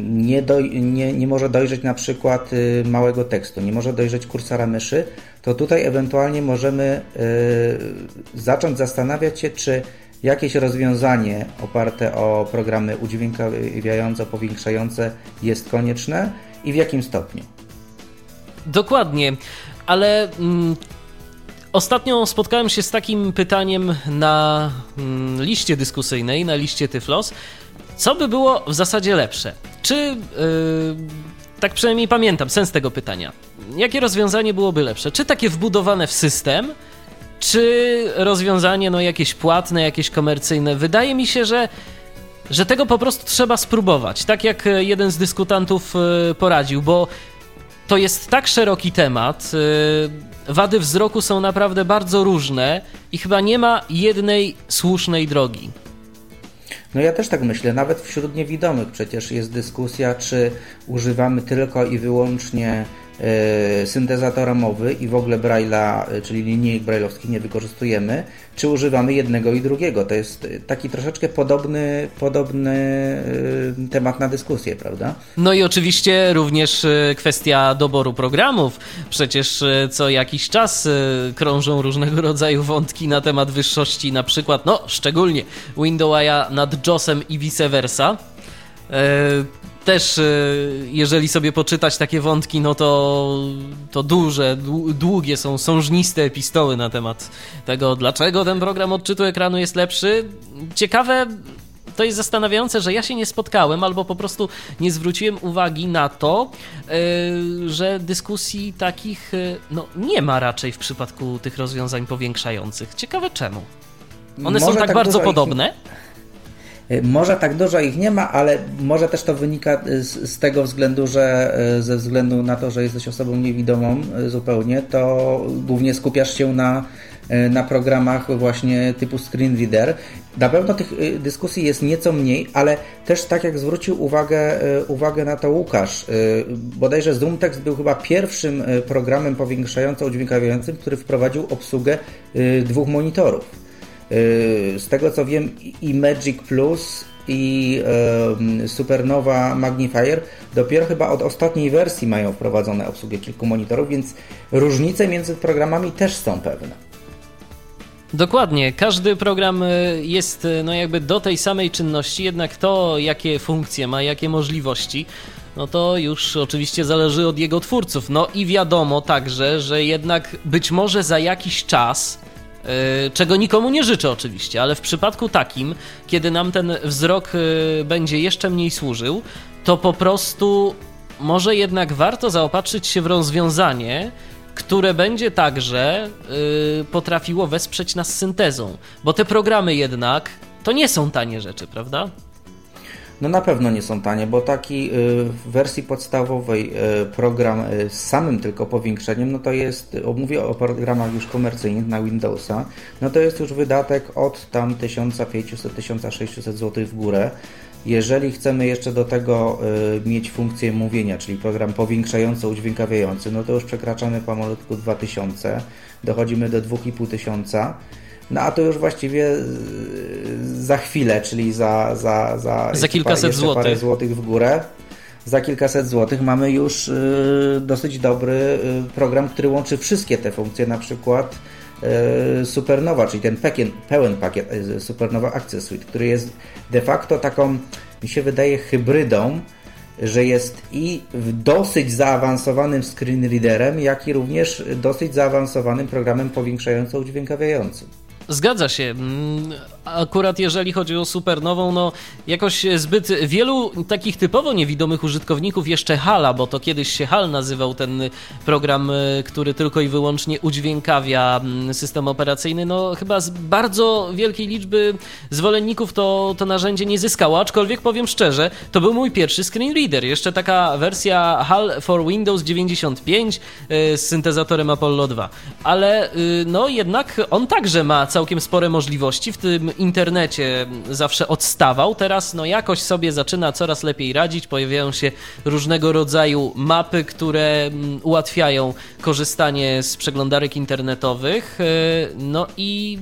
nie, doj, nie, nie może dojrzeć na przykład małego tekstu, nie może dojrzeć kursora myszy, to tutaj ewentualnie możemy zacząć zastanawiać się, czy jakieś rozwiązanie oparte o programy udźwiękawiające, powiększające jest konieczne i w jakim stopniu? Dokładnie, ale mm, ostatnio spotkałem się z takim pytaniem na mm, liście dyskusyjnej, na liście Tyflos. Co by było w zasadzie lepsze? Czy, yy, tak przynajmniej pamiętam sens tego pytania, jakie rozwiązanie byłoby lepsze? Czy takie wbudowane w system, czy rozwiązanie no jakieś płatne, jakieś komercyjne? Wydaje mi się, że że tego po prostu trzeba spróbować, tak jak jeden z dyskutantów y, poradził, bo to jest tak szeroki temat. Y, wady wzroku są naprawdę bardzo różne i chyba nie ma jednej słusznej drogi. No ja też tak myślę, nawet wśród niewidomych przecież jest dyskusja, czy używamy tylko i wyłącznie E, syntezatora mowy i w ogóle Braille'a, e, czyli linijek brailleowskich nie wykorzystujemy, czy używamy jednego i drugiego. To jest taki troszeczkę podobny, podobny e, temat na dyskusję, prawda? No i oczywiście również kwestia doboru programów. Przecież co jakiś czas krążą różnego rodzaju wątki na temat wyższości, na przykład, no szczególnie Windowsa nad JOSem i vice versa też, e, jeżeli sobie poczytać takie wątki, no to, to duże, długie są sążniste epistoły na temat tego, dlaczego ten program odczytu ekranu jest lepszy. Ciekawe, to jest zastanawiające, że ja się nie spotkałem albo po prostu nie zwróciłem uwagi na to, e, że dyskusji takich e, no, nie ma raczej w przypadku tych rozwiązań powiększających. Ciekawe czemu. One Może są tak, tak bardzo podobne? Ich może tak dużo ich nie ma, ale może też to wynika y, z, z, tego względu, że y, ze względu na to, że jesteś osobą niewidomą zupełnie, to głównie skupiasz się na, na programach właśnie typu screen reader. Na pewno tych dyskusji jest nieco mniej, ale też tak jak zwrócił uwagę, uwagę na to Łukasz, bodajże ZoomText był chyba pierwszym programem powiększająco udźwiękawiającym, który wprowadził obsługę dwóch monitorów. Y, z tego co wiem, i Magic Plus i Supernova Magnifier dopiero chyba od ostatniej wersji mają wprowadzone obsługę kilku monitorów, więc różnice między programami też są pewne. Dokładnie, każdy program y, jest y, no jakby do tej samej czynności, jednak to jakie funkcje ma, jakie możliwości, no to już oczywiście zależy od jego twórców. No i wiadomo także, że jednak być może za jakiś czas czego nikomu nie życzę oczywiście, ale w przypadku takim, kiedy nam ten wzrok e, będzie jeszcze mniej służył, to po prostu może jednak warto zaopatrzyć się w rozwiązanie, które będzie także e, potrafiło wesprzeć nas syntezą, bo te programy jednak to nie są tanie rzeczy, prawda? No na pewno nie są tanie, bo taki y, w wersji podstawowej y, program y, z samym tylko powiększeniem, no to jest, mówię o programach już komercyjnych na Windowsa, no to jest już wydatek od tam 1500-1600 zł w górę. Jeżeli chcemy jeszcze do tego mieć funkcję mówienia, czyli program powiększający, udźwiękawiający, no to już przekraczamy pomalutku 2000, dochodzimy do 2500 no a to już właściwie e, za chwilę, czyli za, za, za, za kilkaset złotych. parę złotych w górę. Za kilkaset złotych mamy już y, dosyć dobry y, program, który łączy wszystkie te funkcje, na przykład y, Supernowa, czyli ten pełen, pełen pakiet Supernowa Access Suite, który jest de facto taką, mi się wydaje, hybrydą że jest i dosyć zaawansowanym screen readerem, jak i również dosyć zaawansowanym programem powiększająco-udźwiękawiającym. Zgadza się. Akurat jeżeli chodzi o supernową, no jakoś zbyt wielu takich typowo niewidomych użytkowników jeszcze Hala, bo to kiedyś się HAL nazywał ten program, y, który tylko i wyłącznie udźwiękawia mm, system operacyjny, no chyba z bardzo wielkiej liczby zwolenników to, to narzędzie nie zyskało, aczkolwiek powiem szczerze, to był mój pierwszy screen reader, jeszcze taka wersja HAL for Windows 95 y, z syntezatorem Apollo 2, ale y, no jednak on także ma całkiem spore możliwości, w tym internecie zawsze odstawał, teraz no jakoś sobie zaczyna coraz lepiej radzić, pojawiają się różnego rodzaju mapy, które mm, ułatwiają korzystanie z przeglądarek internetowych, e, no i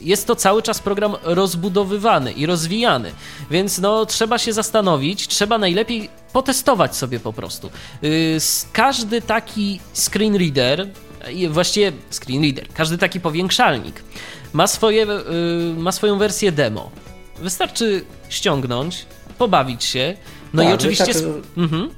jest to cały czas program rozbudowywany i rozwijany, więc no trzeba się zastanowić, trzeba najlepiej potestować sobie po prostu. Y, każdy taki screen reader właściwie screen reader, każdy taki powiększalnik ma, swoje, yy, ma swoją wersję demo. Wystarczy ściągnąć, pobawić się, no tak, i oczywiście... Wystarczy... Mhm.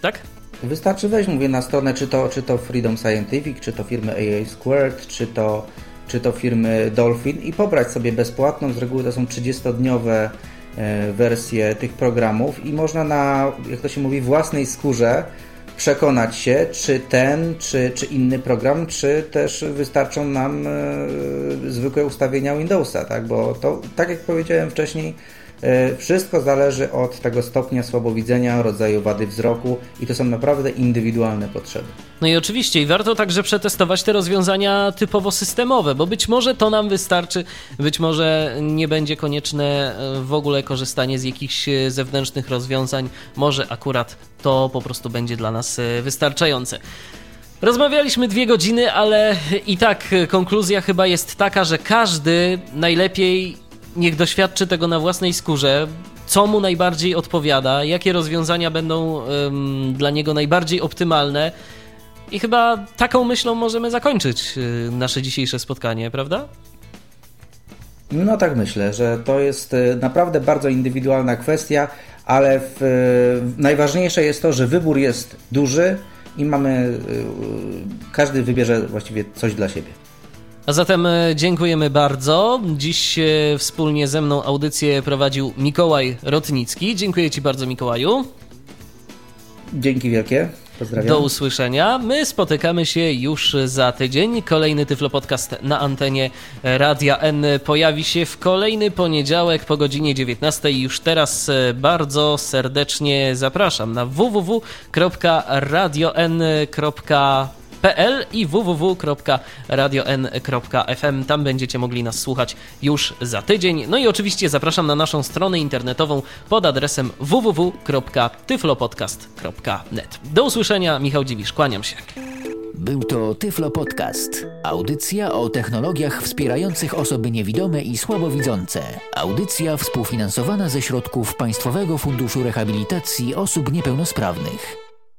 Tak? Wystarczy wejść, mówię, na stronę, czy to, czy to Freedom Scientific, czy to firmy AA Squared, czy to, czy to firmy Dolphin i pobrać sobie bezpłatną, z reguły to są 30-dniowe e, wersje tych programów i można na, jak to się mówi, własnej skórze przekonać się, czy ten, czy, czy inny program, czy też wystarczą nam e, zwykłe ustawienia Windowsa, tak? Bo to, tak jak powiedziałem wcześniej, wszystko zależy od tego stopnia słabowidzenia, rodzaju wady wzroku i to są naprawdę indywidualne potrzeby. No i oczywiście, i warto także przetestować te rozwiązania typowo systemowe, bo być może to nam wystarczy, być może nie będzie konieczne e, w ogóle korzystanie z jakichś zewnętrznych rozwiązań, może akurat to po prostu będzie dla nas e, wystarczające. Rozmawialiśmy dwie godziny, ale i tak konkluzja chyba jest taka, że każdy najlepiej niech doświadczy tego na własnej skórze, co mu najbardziej odpowiada, jakie rozwiązania będą um, dla niego najbardziej optymalne. I chyba taką myślą możemy zakończyć e, nasze dzisiejsze spotkanie, prawda? No tak myślę, że to jest e, naprawdę bardzo indywidualna kwestia ale w, najważniejsze jest to, że wybór jest duży i mamy, y, każdy wybierze właściwie coś dla siebie. A zatem e, dziękujemy bardzo. Dziś e, wspólnie ze mną audycję prowadził Mikołaj Rotnicki. Dziękuję Ci bardzo, Mikołaju. Dzięki wielkie. Pozdrawiam. Do usłyszenia. My spotykamy się już za tydzień. Kolejny Tyflo Podcast na antenie Radia N pojawi się w kolejny poniedziałek po godzinie 19. Już teraz e, bardzo serdecznie zapraszam na www.radion.pl www.radion.pl i www.radion.fm. Tam będziecie mogli nas słuchać już za tydzień. No i oczywiście zapraszam na naszą stronę internetową pod adresem www.tyflopodcast.net. Do usłyszenia, Michał Dziwisz, kłaniam się. Był to Tyflo Podcast. Audycja o technologiach wspierających osoby niewidome i słabowidzące. Audycja współfinansowana ze środków Państwowego Funduszu Rehabilitacji Osób Niepełnosprawnych.